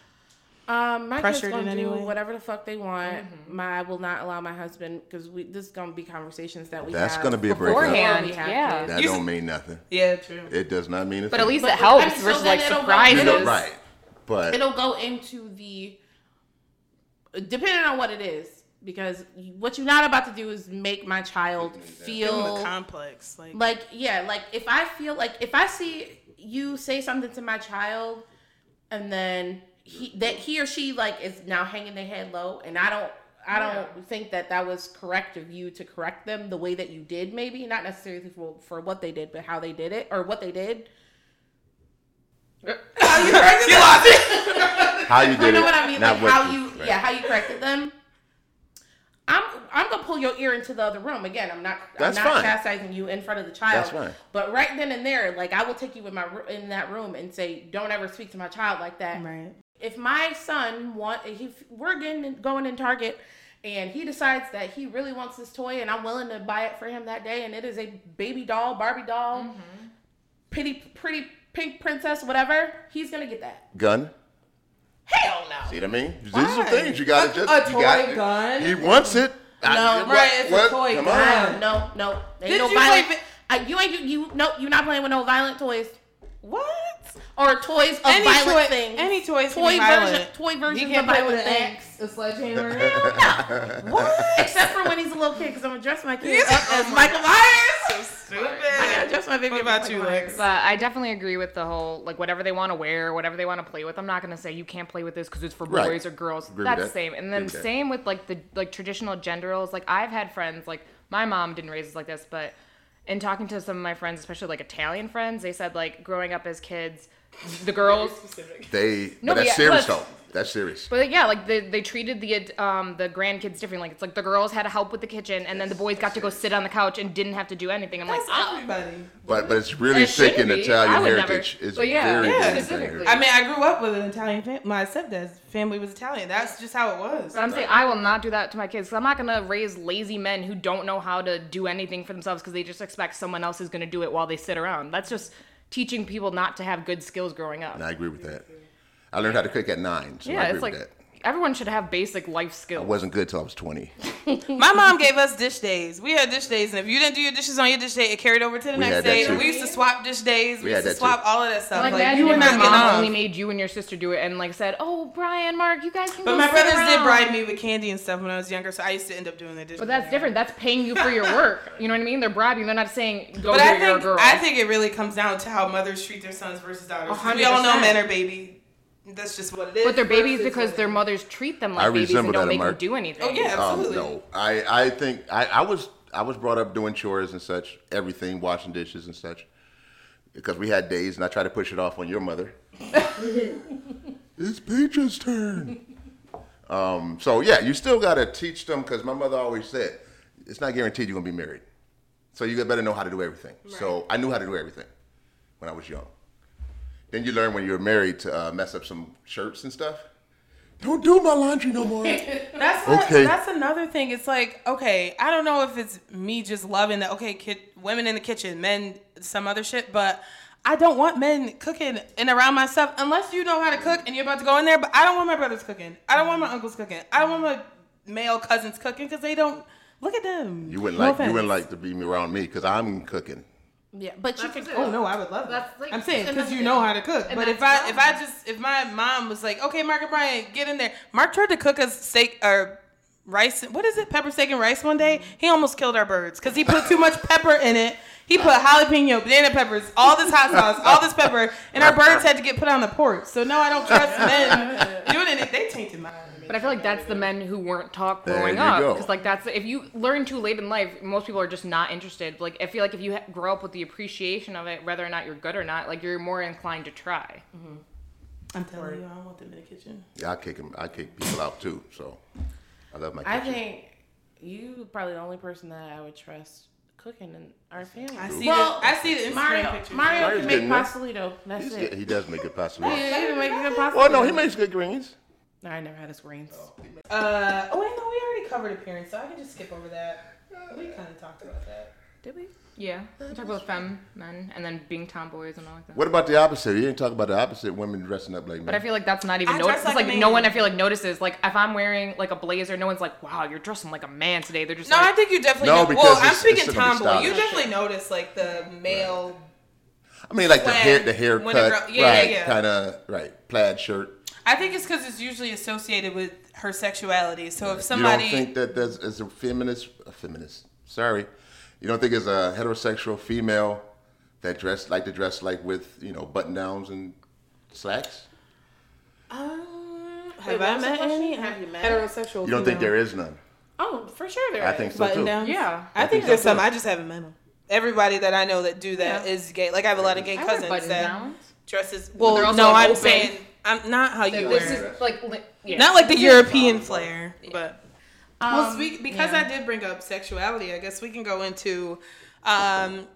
Um, my Pressured kids gonna in do way? whatever the fuck they want. Mm-hmm. My I will not allow my husband because we this is gonna be conversations that we. That's have gonna be a breakup. Beforehand, before yeah. kids. That You don't mean nothing. Yeah, true. It does not mean a But at least But- it but, I helps mean, so versus then like it'll go- surprises. you know, is- right. But It'll go into the depending on what it is because what you're not about to do is make my child feel the complex. Like, like yeah like if i feel like if i see you say something to my child and then he that he or she like is now hanging their head low and i don't i don't think that that was correct of you to correct them the way that you did maybe not necessarily for, for what they did but how they did it or what they did how you corrected them? how you did you know it, what i mean not like how you right. yeah how you corrected them I'm I'm gonna pull your ear into the other room again. I'm not That's I'm not fine. chastising you in front of the child. That's fine. But right then and there, like I will take you in my in that room and say, "Don't ever speak to my child like that." right. If my son want, if we're getting going in Target, and he decides that he really wants this toy, and I'm willing to buy it for him that day, and it is a baby doll, Barbie doll, Mm-hmm. pretty pretty pink princess, whatever, he's gonna get that. gun. Hell no. See what I mean? These Why? are things you gotta A- just. a you toy got, gun? He wants it. I- No. what- Right, it's a what? toy Come gun. on. No, no, ain't Did no you violent. play I, you ain't you no, you're not playing with no violent toys What? Or toys of Any violent toy, things. any toys can toy be version, violent. toy He versions can't of play with violent an things. axe, a sledgehammer. No, what? Except for when he's a little kid, because I'm gonna dress my kid up as Michael Myers. So Stupid. I gotta dress my baby What up about you, Lex? But I definitely agree with the whole like whatever they want to wear, whatever they want to play with. I'm not gonna say you can't play with this because it's for Right. boys or girls. Agree with That's that. same. And Agree then with that. same with like the like traditional gender roles. Like I've had friends like my mom didn't raise us like this, but in talking to some of my friends, especially like Italian friends, they said like growing up as kids, the girls They. No, but that's yeah, serious but- though. That's serious. But yeah, like they, they treated the um the grandkids differently. Like it's like the girls had to help with the kitchen, and then the boys got to go sit on the couch and didn't have to do anything. I'm like, That's ah. everybody. But but it's really It thick in be. Italian I would never- heritage. It's but yeah, very, yeah, specifically. I mean, I grew up with an Italian family. My stepdad's family was Italian. That's just how it was. But I'm saying I will not do that to my kids. Cause I'm not gonna raise lazy men who don't know how to do anything for themselves because they just expect someone else is gonna do it while they sit around. That's just teaching people not to have good skills growing up. And I agree with that. I learned how to cook at nine, so I yeah, agree it's like with that. Everyone should have basic life I skills. wasn't good till I was 20. My mom gave us dish days. We had dish days, and if you didn't do your dishes on your dish day, it carried over to the We next day. too. And we used to swap dish days. We, We used to swap too. all of that stuff. Like, Like, imagine you were if not your getting mom off. only made you and your sister do it, and like said, "Oh, Brian, Mark, you guys can." But go my sit brothers did bribe me with candy and stuff when I was younger, so I used to end up doing the dishes. But that's different. That's paying you for your work. You know what I mean? They're bribing. They're not saying go But here, I you're think girl. I think it really comes down to how mothers treat their sons versus daughters. 'Cause We all know men are baby. That's just what it is. but they're babies because their mothers treat them I like babies and resemble don't that, make them do anything. Oh yeah, Um, absolutely. no, I, I think I, I was I was brought up doing chores and such, everything, washing dishes and such, because we had days, and I try to push it off on your mother. it's Peach's turn. Um, so yeah, you still gotta teach them, because my mother always said, it's not guaranteed you're gonna be married, so you better know how to do everything. So I knew how to do everything when I was young. Then you learn when you're married to uh, mess up some shirts and stuff. Don't do my laundry no more. That's Okay. that's another thing. It's like okay, I don't know if it's me just loving that. Okay, kid, women in the kitchen, men some other shit, but I don't want men cooking and around my stuff unless you know how to cook and you're about to go in there. But I don't want my brothers cooking. I don't want my uncles cooking. I don't want my male cousins cooking because they don't look at them. You wouldn't No like you wouldn't like to be around me because I'm cooking. Yeah, but you can. Oh no, I would love that. Like- I'm saying because you know how to cook. And But if I if. I just if my mom was like, okay, Mark and Brian, get in there. Mark tried to cook us steak or rice. What is it? Pepper steak and rice one day. He almost killed our birds because he put too much pepper in it. He put jalapeno, banana peppers, all this hot sauce, all this pepper, and our birds had to get put on the porch. So no, I don't trust men doing it. They tainted my. But I feel like that's the men who weren't taught There growing you up. go. Because like that's if you learn too late in life, most people are just not interested. Like I feel like if you ha- grow up with the appreciation of it, whether or not you're good or not, like you're more inclined to try. Mm-hmm. I'm telling you, I don't want them in the kitchen. Yeah, I kick 'em- I kick people out too. So I love my I kitchen. think you probably the only person that I would trust cooking in our family. I see well, the I see the Instagram Mario, pictures. Mario Mario's can make getting there. pastelito. That's He's it. good- he does make good pasta. Yeah, he can make good pastelito. Well, no, he makes good greens. No, I never had his greens. Uh, oh wait, no, we already covered appearance, so I can just skip over that. We kind of talked about that. Did we? Yeah. We talk about femme men and then being tomboys and all like that. What about the opposite? You didn't talk about the opposite. Women dressing up like men. But I feel like that's not even I noticed. like like no one I feel like notices. Like if I'm wearing like a blazer, no one's like, "Wow, you're dressing like a man today." They're just No, like, I think you definitely. No, know. because well, I'm it's- speaking it's gonna be tomboy. You stylish. definitely notice like the male. I mean, like the hair, the haircut, girl- yeah, yeah, right? yeah. Kind of right, plaid shirt. I think it's because it's usually associated with her sexuality. So if somebody, You somebody, don't think that that's as a feminist, a feminist. Sorry, you don't think as a heterosexual female that dress like to dress like with you know button downs and slacks. um, have Wait, I what was the met any Have you met? heterosexual? You don't think there is none? Oh, for sure there are. I is. think so button too. downs? Yeah. I, I think think there's so, some. too. I just haven't met them. Everybody that I know that do that is Yeah. gay. Like I have a lot of gay I cousins that downs. dresses. they're Well, no, I'm open. saying I'm not how you This wear. it. is like li- yeah. Not like the European flair, but well, Um, speak, because yeah. I did bring up sexuality, I guess we can go into um,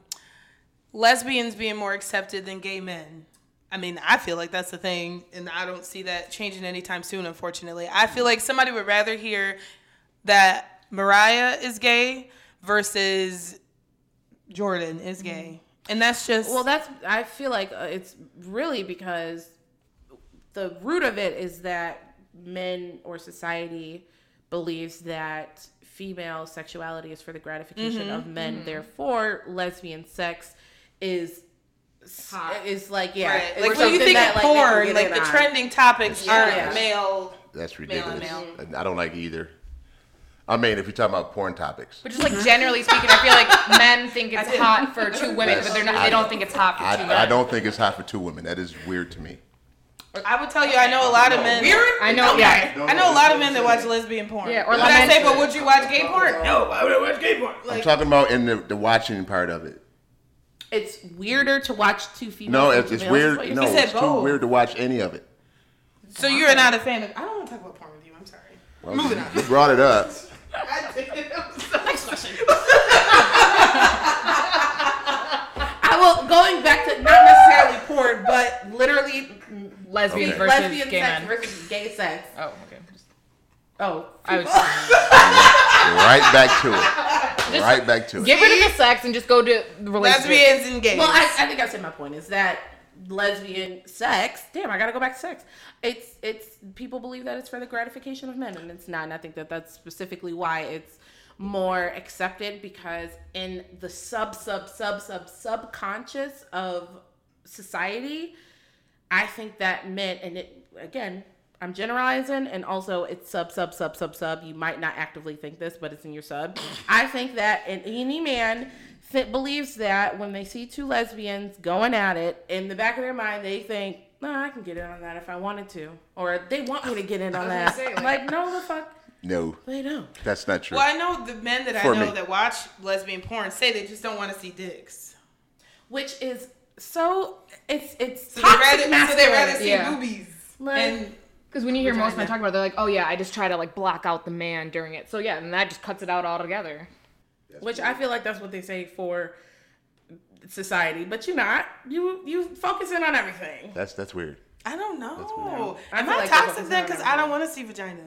lesbians being more accepted than gay men. I mean, I feel like that's the thing, and I don't see that changing anytime soon. Unfortunately, I feel like somebody would rather hear that Mariah is gay versus Jordan is gay, and that's just Well, that's. I feel like uh, it's really because the root of it is that men or society believes that female sexuality is for the gratification of mm-hmm. men. Mm-hmm. Therefore, lesbian sex is Hot. is like yeah, right. like when something you think that, of like, porn, get like the on. trending topics aren't Yeah. male. That's Male ridiculous. and male. I don't like either. I mean, if you're talking about porn topics, But just like generally speaking, I feel like men think it's hot for two women, but they're not. They don't think it's hot for two men. I, I don't think it's hot for two women. That is weird to me. I would tell you, I know a lot of men. I know. Yeah. I know a lot of men that watch lesbian porn. Yeah, or Would like I say, but would you watch gay porn? No, why would I watch gay porn? I'm talking about in the, the watching part of it. It's weirder to watch two females. No, it's, it's males, weird. No, He said it's too weird to watch any of it. so you're not a fan of? I don't want to talk about porn with you. I'm sorry. Well, Moving you- on. You brought it up. I did. I'm sorry. Next question. I will going back to not necessarily porn, but literally Lesbian Okay. versus lesbian gay sex men. versus gay sex. Oh, okay. Oh, I was Right back to it. right back to it. get rid of the sex and just go to the relationship. Lesbians and gays. Well, I, I think I said my point is that lesbian sex. Damn, I gotta go back to sex. It's it's people believe that it's for the gratification of men, and it's not. And I think that that's specifically why it's more accepted because in the sub sub sub sub subconscious of society, I think that men and it again. I'm generalizing, and also it's sub, sub, sub, sub, sub. You might not actively think this, but it's in your sub. I think that an, any man th- believes that when they see two lesbians going at it, in the back of their mind, they think, "No, I can get in on that if I wanted to," or they want me to get in on that. say, like- like, no, the fuck, No, they don't. that's not true. well, I know the men that I know me. that watch lesbian porn say they just don't want to see dicks. Which is so it's it's So they toxic rather, so they rather masculinity. see Yeah. boobies. Like- and Because when you hear most men talk about, it, they're like, "Oh yeah, I just try to like block out the man during it." So yeah, and that just cuts it out altogether. which I feel like that's what they say for society, but you're not. You you focus in on everything. That's that's weird. I don't know. I Am feel I like toxic then? Because I don't want to see vagina.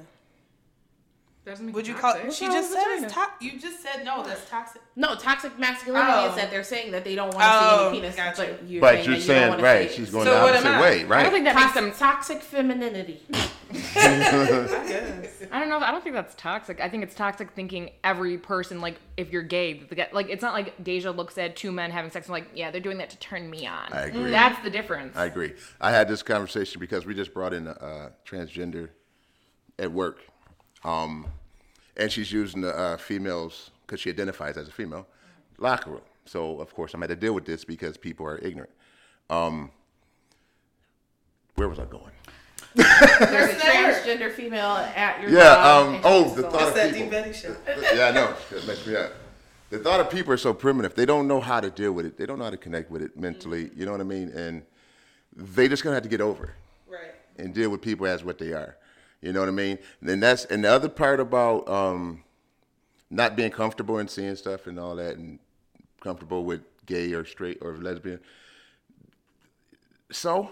Doesn't Would it you call? toxic. She just said it's to- You just said no. That's toxic. No, toxic masculinity Oh. is that they're saying that they don't want to Oh, see any penis, gotcha. but you're But saying you're that you saying don't wanna right. see She's it. going So the what am opposite I? way, I right? don't think that makes Toxic, them. toxic femininity. I don't know. I don't think that's toxic. I think it's toxic thinking every person like if you're gay, like it's not like Deja looks at two men having sex and like yeah, they're doing that to turn me on. I agree. That's the difference. I agree. I had this conversation because we just brought in a uh, transgender at work, um, and she's using the uh, females because she identifies as a female locker room. So of course I'm had to deal with this because people are ignorant. Um, where was I going? There's a transgender female at your Yeah. job, Um, oh, the going- thought of That people. Deep show. yeah, I know. That messed me up. The thought of people are so primitive. They don't know how to deal with it. They don't know how to connect with it mentally. You know what I mean? And they just gonna have to get over it Right. and deal with people as what they are. You know what I mean? And that's and the other part about um, not being comfortable and seeing stuff and all that, and comfortable with gay or straight or lesbian. So,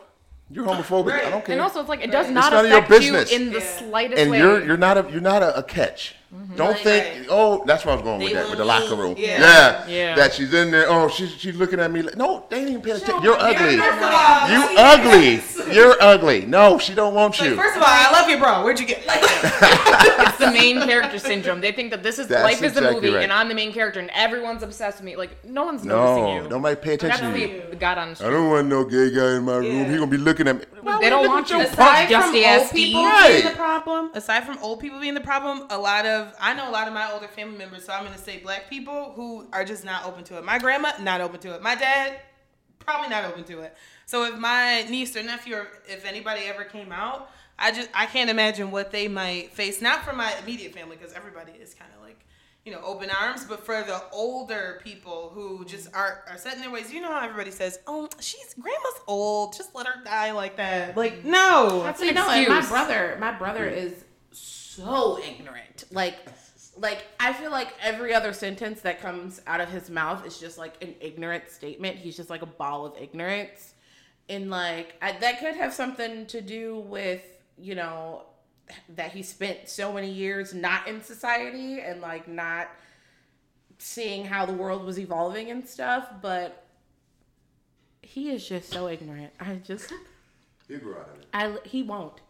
You're homophobic. I don't care. And also, it's like it does not affect you in the Yeah. slightest and way. you're you're not a you're not a, a catch. Mm-hmm. Don't Like- think. Oh, that's where I was going with that with the locker room. leave. Yeah. Yeah. Yeah. That she's in there. Oh, she's she's looking at me. like No, they ain't even paying attention. You're ugly. All, You she- ugly. You're ugly. No, she don't want Like, you. first of all, I love you, bro. Where'd you get? Like, it's the main character syndrome. They think that this is That's life is the exactly movie, right. and I'm the main character, and everyone's obsessed with me. Like no one's noticing No, you. nobody pay attention to you. the God on the I don't want no gay guy in my room. Yeah. He gonna be looking at me. Well, They don't look want at your you. aside from old people feet. being the problem, aside from old people being the problem, a lot of I know a lot of my older family members. So I'm gonna say black people who are just not open to it. My grandma not open to it. My dad probably not open to it. So if my niece or nephew or if anybody ever came out, I just I can't imagine what they might face. Not for my immediate family because everybody is kind of like you know open arms, but for the older people who just are are set in their ways. You know how everybody says, "Oh, she's grandma's old. Just let her die like that." Like no. That's You an know, and my brother, my brother is so ignorant. Like, like I feel like every other sentence that comes out of his mouth is just like an ignorant statement. He's just like a ball of ignorance, and like I, that could have something to do with you know that he spent so many years not in society and like not seeing how the world was evolving and stuff. But he is just so ignorant. I just. You grew out of it. I he won't.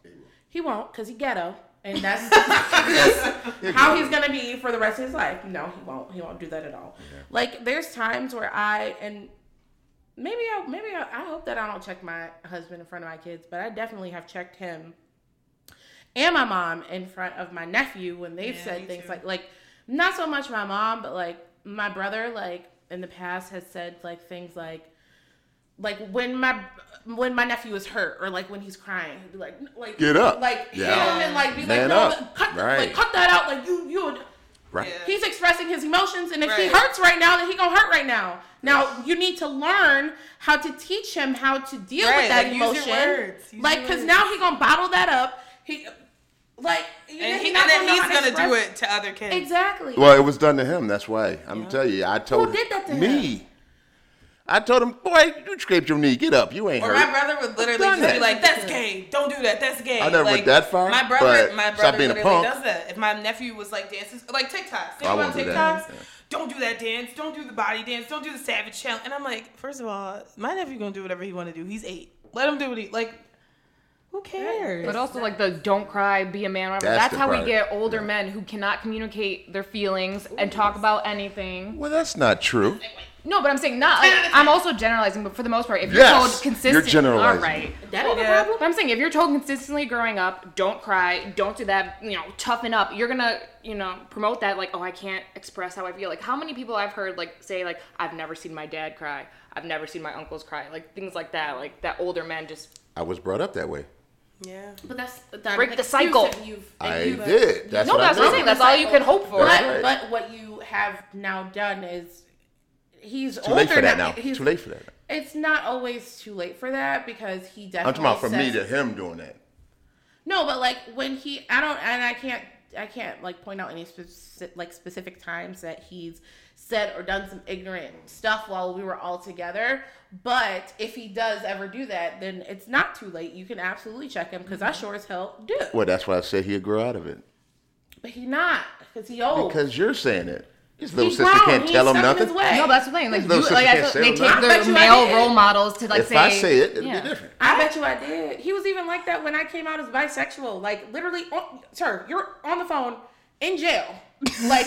He won't because he ghetto, and that's how he's gonna be for the rest of his life. No, he won't. He won't do that at all. Like there's times where I and maybe I maybe I, I hope that I don't check my husband in front of my kids, but I definitely have checked him and my mom in front of my nephew when they've Yeah, said things too. like like not so much my mom, but like my brother like in the past has said like things like like when my when my nephew is hurt or like when he's crying, he'd be like like Get up. like hit Yeah. him and like be Man like no up. cut Right. like cut that out like you you would Right. Yeah. he's expressing his emotions and if he hurts right now then he gonna hurt right now now you need to learn how to teach him how to deal Right, with that like, use your emotion words, use like because now he gonna bottle that up he like and, he, not and then he's how to gonna do it to other kids. exactly Well, it was done to him. That's why. I'm telling you. I told did that to me. him? I told him, boy, you scraped your knee. Get up. You ain't Or hurt. my brother would literally done just be like, "That's gay. Don't do that. That's gay." I never went that far, My brother, but my stop brother being a literally punk. does that. If my nephew was like dancing, like TikToks, think I about won't do that. TikToks. Yeah. Don't do that dance. Don't do the body dance. Don't do the savage challenge. And I'm like, first of all, my nephew gonna do whatever he want to do. He's eight. Let him do what he like. Who cares? But also like the don't cry, be a man, whatever. That's That's, how part. we get older men who cannot communicate their feelings and talk about anything. Well, that's not true. No, but I'm saying not. Like, I'm also generalizing, but for the most part, if Yes, you're told you're consistently, generalizing. all right. that ain't a Yeah. problem But I'm saying if you're told consistently growing up, don't cry, don't do that, you know, toughen up. You're gonna, you know, promote that like, oh, I can't express how I feel. Like how many people I've heard like say like, I've never seen my dad cry, I've never seen my uncles cry, like things like that. Like that older men just I was brought up that way. Yeah. but that's that's Break the cycle. that you've- that I you've- did. That's no, what that's I what I'm saying. That's all you can hope for. But, right. but what you have now done is he's Too late for that now. He's, Too late for that. It's not always too late for that because he definitely. I'm definitely. talking about from me to him doing that. No, but like when he, I don't, and I can't, I can't like point out any specific, like specific times that he's said or done some ignorant stuff while we were all together. But if he does ever do that, then it's not too late. You can absolutely check him because I sure as hell do. Well, that's why I said he'd grow out of it. But he not because he old. Because you're saying it. His little He's sister grown. can't He's tell him nothing. his way. No, that's the thing. Like, you, like I can't they take nothing. I their male role models to like if say. If I say it, it'll Yeah. be different. I bet you I did. He was even like that when I came out as bisexual. Like literally, on, sir, you're on the phone in jail. Like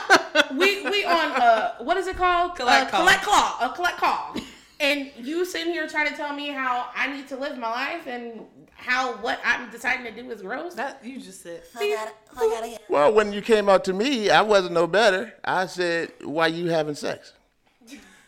we we on uh what is it called? Collect uh, call. collect call. A collect call. And you sitting here trying to tell me how I need to live my life and how what I'm deciding to do is gross. That you just said. Well, when you came out to me, I wasn't no better. I said, "Why you having sex?"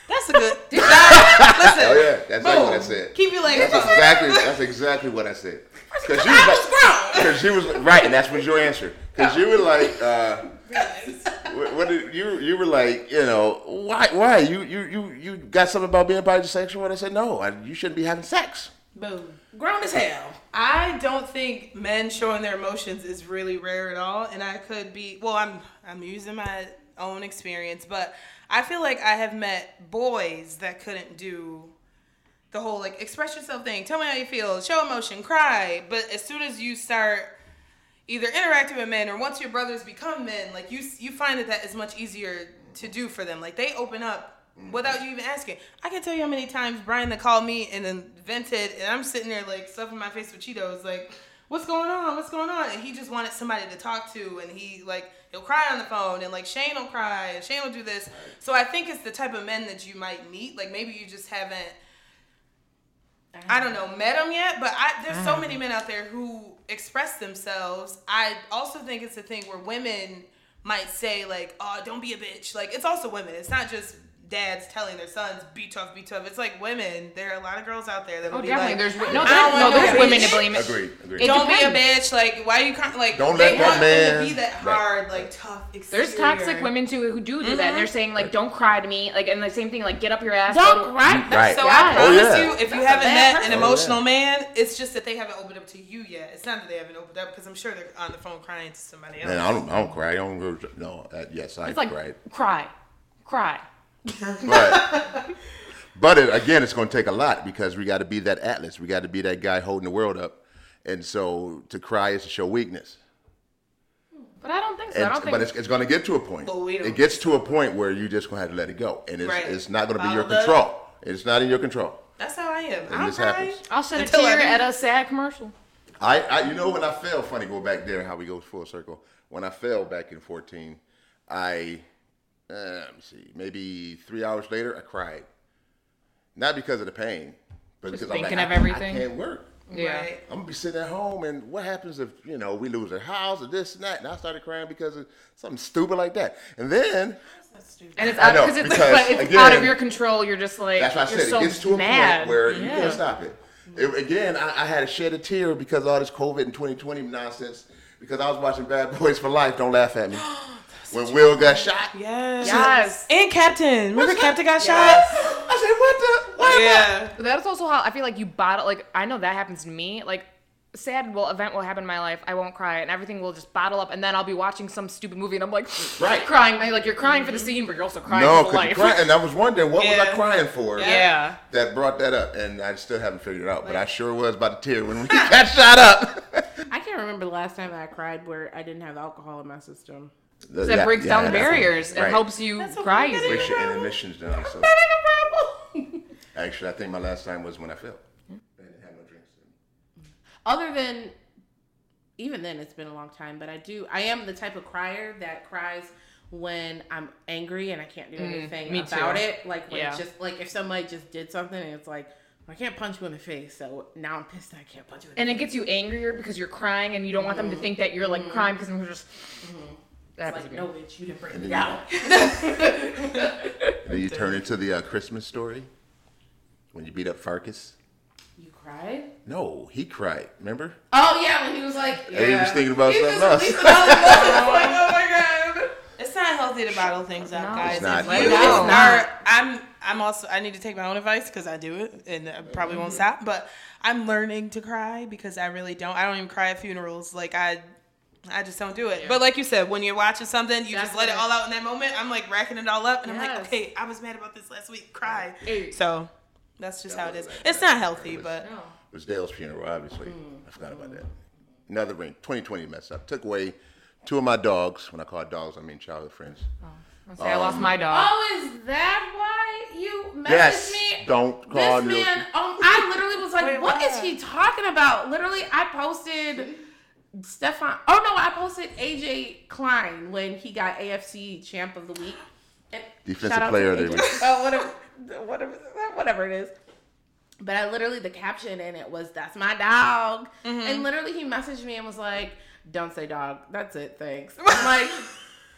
That's a good. Nah, listen. Oh yeah, that's exactly what I said. Keep your legs That's up. exactly that's exactly what I said. Because I was grown. Because she was right, and that's was your answer. Because you were like, uh, what, what did you you were like, you know, why why you you you you got something about being bisexual? And I said, no, I, you shouldn't be having sex. Boom. Grown as hell. I don't think men showing their emotions is really rare at all, and I could be. Well, I'm I'm using my own experience, but I feel like I have met boys that couldn't do the whole like express yourself thing. Tell me how you feel. Show emotion. Cry. But as soon as you start either interacting with men or once your brothers become men, like you you find that that is much easier to do for them. Like they open up without you even asking. I can tell you how many times Brian that called me and then vented, and I'm sitting there like stuffing my face with Cheetos, like, "What's going on? What's going on?" And he just wanted somebody to talk to, and he like he'll cry on the phone, and like Shane will cry, and Shane will do this. So I think it's the type of men that you might meet. Like maybe you just haven't. I don't know, met them yet, but I there's so mm. many men out there who express themselves. I also think it's a thing where women might say like, "Oh, don't be a bitch." Like it's also women. It's not just dads telling their sons, "Be tough, be tough." It's like women. There are a lot of girls out there that will Oh, be definitely. like, There's wi- "I no, don't no, there's no women to blame. It. Agreed. Agreed. It Don't be a bitch. Like, why are you con- like? Don't they let that want them man- to be that Right. hard, like tough. Exterior. There's toxic women too who do do that. And they're saying like, "Don't cry to me," like, and the same thing, like, "Get up your ass." Don't to- cry. Right. So Yeah. I Oh, promise yeah. you, if you That's a haven't met person. an Oh, emotional yeah. man, it's just that they haven't opened up to you yet. It's not that they haven't opened up because I'm sure they're on the phone crying to somebody else. And I don't, I don't cry. I don't go. No, uh, yes, I It's like, cried. cry, cry. But, but it, again, it's going to take a lot because we got to be that atlas. We got to be that guy holding the world up. And so to cry is to show weakness. But I don't think so. And, I don't think. but it's, it's going to get to a point. But we don't- It gets to a point where you just going to have to let it go. And it's, Right. it's not going to be your Bottled up. control. It's not in your control. That's how I am. And I'm this crying. happens. I'll shed a tear at a sad commercial. I, I, you know, when I fell, funny, go back there, and how we go full circle. When I fell back in 14, I, uh, let me see, maybe three hours later, I cried. Not because of the pain, but because I'm of like, I- everything. I can't work. Yeah. Right. I'm gonna be sitting at home, and what happens if you know we lose our house or this and that? And I started crying because of something stupid like that. And then And it's I out know, it's, because, but it's out of your control. You're just like that's why I you're said so it gets to a mad. point where you can't stop it. It- again, I, I had to shed a tear because of all this COVID and 2020 nonsense. Because I was watching Bad Boys for Life. Don't laugh at me. when Will got shot, Yes. Yes. And Captain. Remember Captain got shot? I said, "What the? What Yeah. But that is also how I feel like you bottle. Like I know that happens to me. Like sad will event will happen in my life. I won't cry, and everything will just bottle up. And then I'll be watching some stupid movie, and I'm like, Right. crying. And, Like you're crying for the scene, but you're also crying No, for the because life. crying, and I was wondering what was I crying for. yeah. That brought that up, and I still haven't figured it out. But I sure was about to tear when we got shot up. I can't remember the last time I cried where I didn't have alcohol in my system. That Yeah, breaks yeah, down the barriers and right. helps you That's okay. cry That easily. Breaks your inhibitions down. So actually, I think my last time was when I fell. I didn't have no drinks. Other than, even then, it's been a long time. But I do. I am the type of crier that cries when I'm angry and I can't do mm, anything me about too. it. Like when Yeah. it's just like if somebody just did something and it's like I can't punch you in the face, so now I'm pissed. and I can't punch you. In the And it gets you angrier because you're crying, and you don't want them to mm-hmm. think that you're like mm-hmm. crying because you're just. Mm-hmm. That happens like to me. no, bitch, you didn't bring And me out. And then you turn into the uh, Christmas story when you beat up Farkus. You cried? No, he cried. Remember? Oh yeah, when he was like, yeah. He was thinking about He something else. releasing all his emotions, like, oh my god. It's not healthy to bottle things up, No. guys. It's not. If It's you not. start, I'm, I'm also, I need to take my own advice because I do it and I probably won't stop. But I'm learning to cry because I really don't. I don't even cry at funerals. Like I, I just don't do it. But like you said, when you're watching something, you That's just let it all out in that moment. I'm like racking it all up, and I'm like, okay, I was mad about this last week. Cry. Hey. So that's just how it is. was like It's not healthy, but No. It was Dale's funeral, obviously. Hmm. I forgot about that. Another ring. 2020 messed up. Took away two of my dogs. When I call dogs, I mean childhood friends. I'll say I lost my dog. Oh, is that why you messaged Yes. me? Don't call This your- man, um, I literally was like, Wait, "What is he talking about?" Literally, I posted Stefon. Oh no, I posted AJ Klein when he got AFC Champ of the Week. And Defensive shout out to player of the AJ. week. Oh, whatever, whatever, whatever it is. But I literally the caption in it was "That's my dog," Mm-hmm. and literally he messaged me and was like, "Don't say dog. That's it. Thanks." I'm like.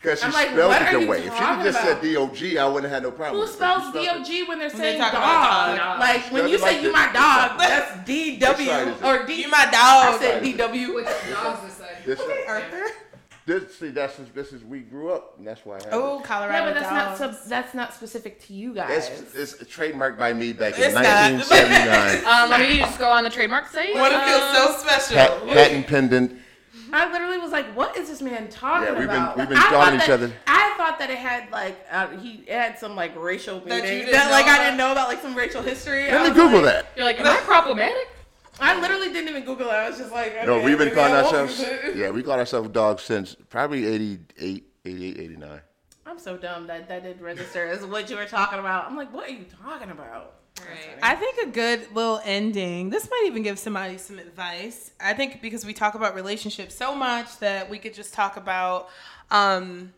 Because she I'm like, spelled what it are the you way. If she talking just about? said D-O-G, I wouldn't have had no problem Who with it. spells She spelled it- D-O-G when they're saying talk dog? about dog. Like when you it say like you this. my dog, that's D-W side or D. you my I dog. said D-W. dogs this side? This, Arthur. this, see, that's this is we grew up, and that's why I have Oh, it. Colorado Yeah, but that's not dogs. sub, that's not specific to you guys. It's, it's trademarked by me back in It's not. 1979. Um, let me just go on the trademark site. What it feels so special. Pat, patent pendant. I literally was like, "What is this man talking Yeah, we've been- about?" we've been I calling thought each that- other. I thought that it had like uh, he it had some like racial That meaning that, didn't know like I didn't know about like some racial history. I Let me was Google like- that. You're like, am I problematic? I literally didn't even Google it. I was just like, No, we've been calling I won't ourselves, yeah, we called ourselves dogs since probably 88, 88, 89. I'm so dumb that that did register as what you were talking about. I'm like, what are you talking about? I think a good little ending. This might even give somebody some advice. I think because we talk about relationships so much that we could just talk about um,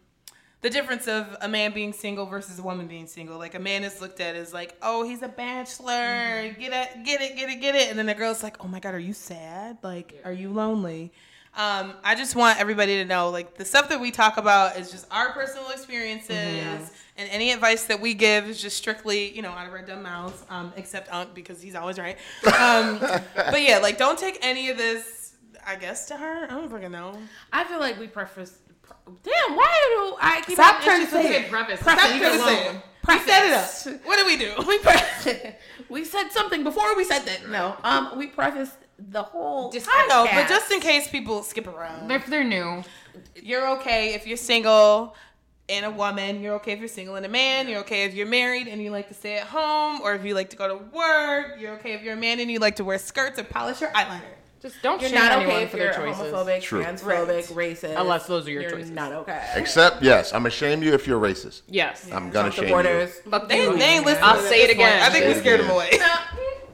the difference of a man being single versus a woman being single. Like a man is looked at as like, oh, he's a bachelor. Get it, get it, get it, get it. And then the girl's like, oh my god, are you sad? Like, are you lonely? Um, I just want everybody to know, like, the stuff that we talk about is just our personal experiences, and any advice that we give is just strictly, you know, out of our dumb mouths, um, except Unc because he's always right. Um, but yeah, like, don't take any of this, I guess, to her. I don't fucking know. I feel like we preface. Damn, why do I keep Stop having trying to issues say with it. Preface. Stop Leave trying it to alone. say. We set it up. What do we do? we pre- we said something before we said that. No, um, we prefaced the whole. Just- I know, but just in case people skip around. If they're new, you're okay if you're single and a woman. You're okay if you're single and a man. You're okay if you're married and you like to stay at home, or if you like to go to work. You're okay if you're a man and you like to wear skirts or polish your eyeliner. just don't You're shame not anyone okay if for you're their choices. homophobic, True. transphobic, racist. Unless those are your you're choices. Not okay. Except, yes, I'm gonna shame you if you're racist. Yes. I'm gonna Trump shame supporters. Fuck They, you. they ain't listening. I'll to say it this point. again. I think we scared them away.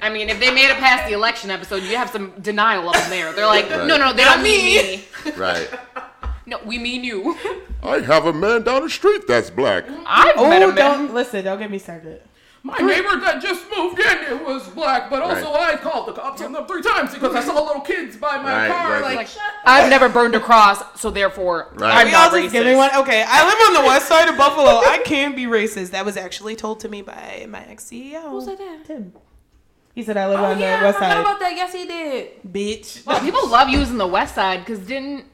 I mean, if they made it past the election episode, you have some denial of them there. They're like, Right. no, no, they Not don't mean me. Right. No, we mean you. I have a man down the street that's black. I've oh, met a Oh, man. don't listen. Don't get me started. My neighbor that just moved in, it was black, but also I called the cops on them three times because I saw little kids by my Right, car. right. Like, Like, I've never burned a cross, so therefore, Right. I'm We not racist. giving one. Okay, I live on the west side of Buffalo. I can be racist. That was actually told to me by my ex CEO. Who said that? Tim. He said I live Oh on yeah, the I west I side. about that. Yes, he did. Bitch. Well, people love using the West Side because didn't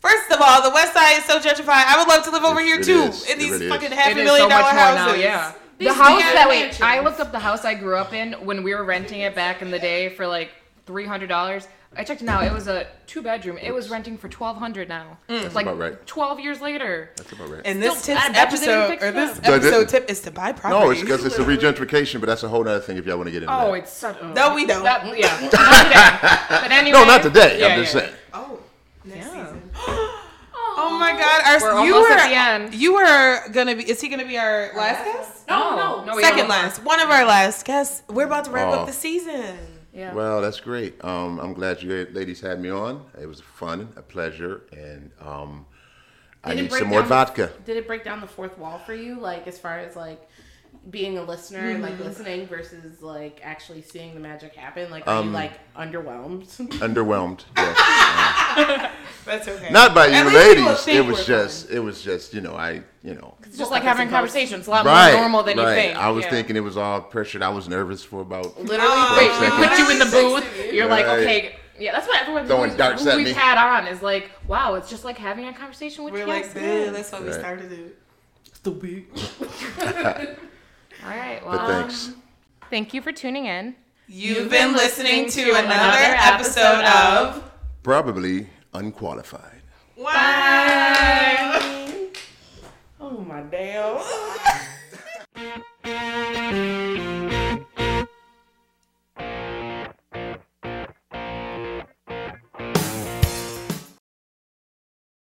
First of all, the west side is so gentrified. I would love to live over It- here it too, is. in these really is. fucking half a million so dollar houses. now. Yeah. These The house that wait. I looked up the house I grew up in when we were renting it back in the day for like three hundred dollars. I checked it now. It was a two bedroom. It was renting for twelve hundred now. Mm. It's like about right. twelve years later. That's about right. And this Still, tip's I bet you they didn't episode or this up. Episode this- tip is to buy property. No, it's because it's a regentrification, but that's a whole other thing if y'all want to get into Oh, that. it's such. Oh. No, we don't. That, yeah, not today. But anyway. No, not today. Yeah, I'm just yeah. saying. Oh, next Yeah. season. Oh my God! Our, We're you almost were at the end. you were gonna be. Is he gonna be our last guest? No, No, no, no, Second don't. last. One of our last guests. We're about to wrap Oh. up the season. Yeah. Well, that's great. Um, I'm glad you ladies had me on. It was fun, a pleasure, and um, I need some more down the- vodka. Did it break down the fourth wall for you, like as far as like being a listener and like listening versus like actually seeing the magic happen? Like, are you Um, like underwhelmed? Underwhelmed. Yes. That's okay. Not by you ladies. It was we're just. It was just. You know. I. You know. It's just like having a conversation. It's a lot Right. more normal than right. you think. I was Yeah. thinking it was all pressured. I was nervous for about. Literally, Oh, Wait, we put you in the booth. You're like, okay. Yeah, that's what everyone Throwing darts who at we've me. had on is like, wow, it's just like having a conversation with We're you. like, guys. "Dude, that's why we Right. started it. stupid. All right. Well, but thanks. Um, thank you for tuning in. You've been listening to another episode of Probably Unqualified. Wow. Bye. Oh my damn.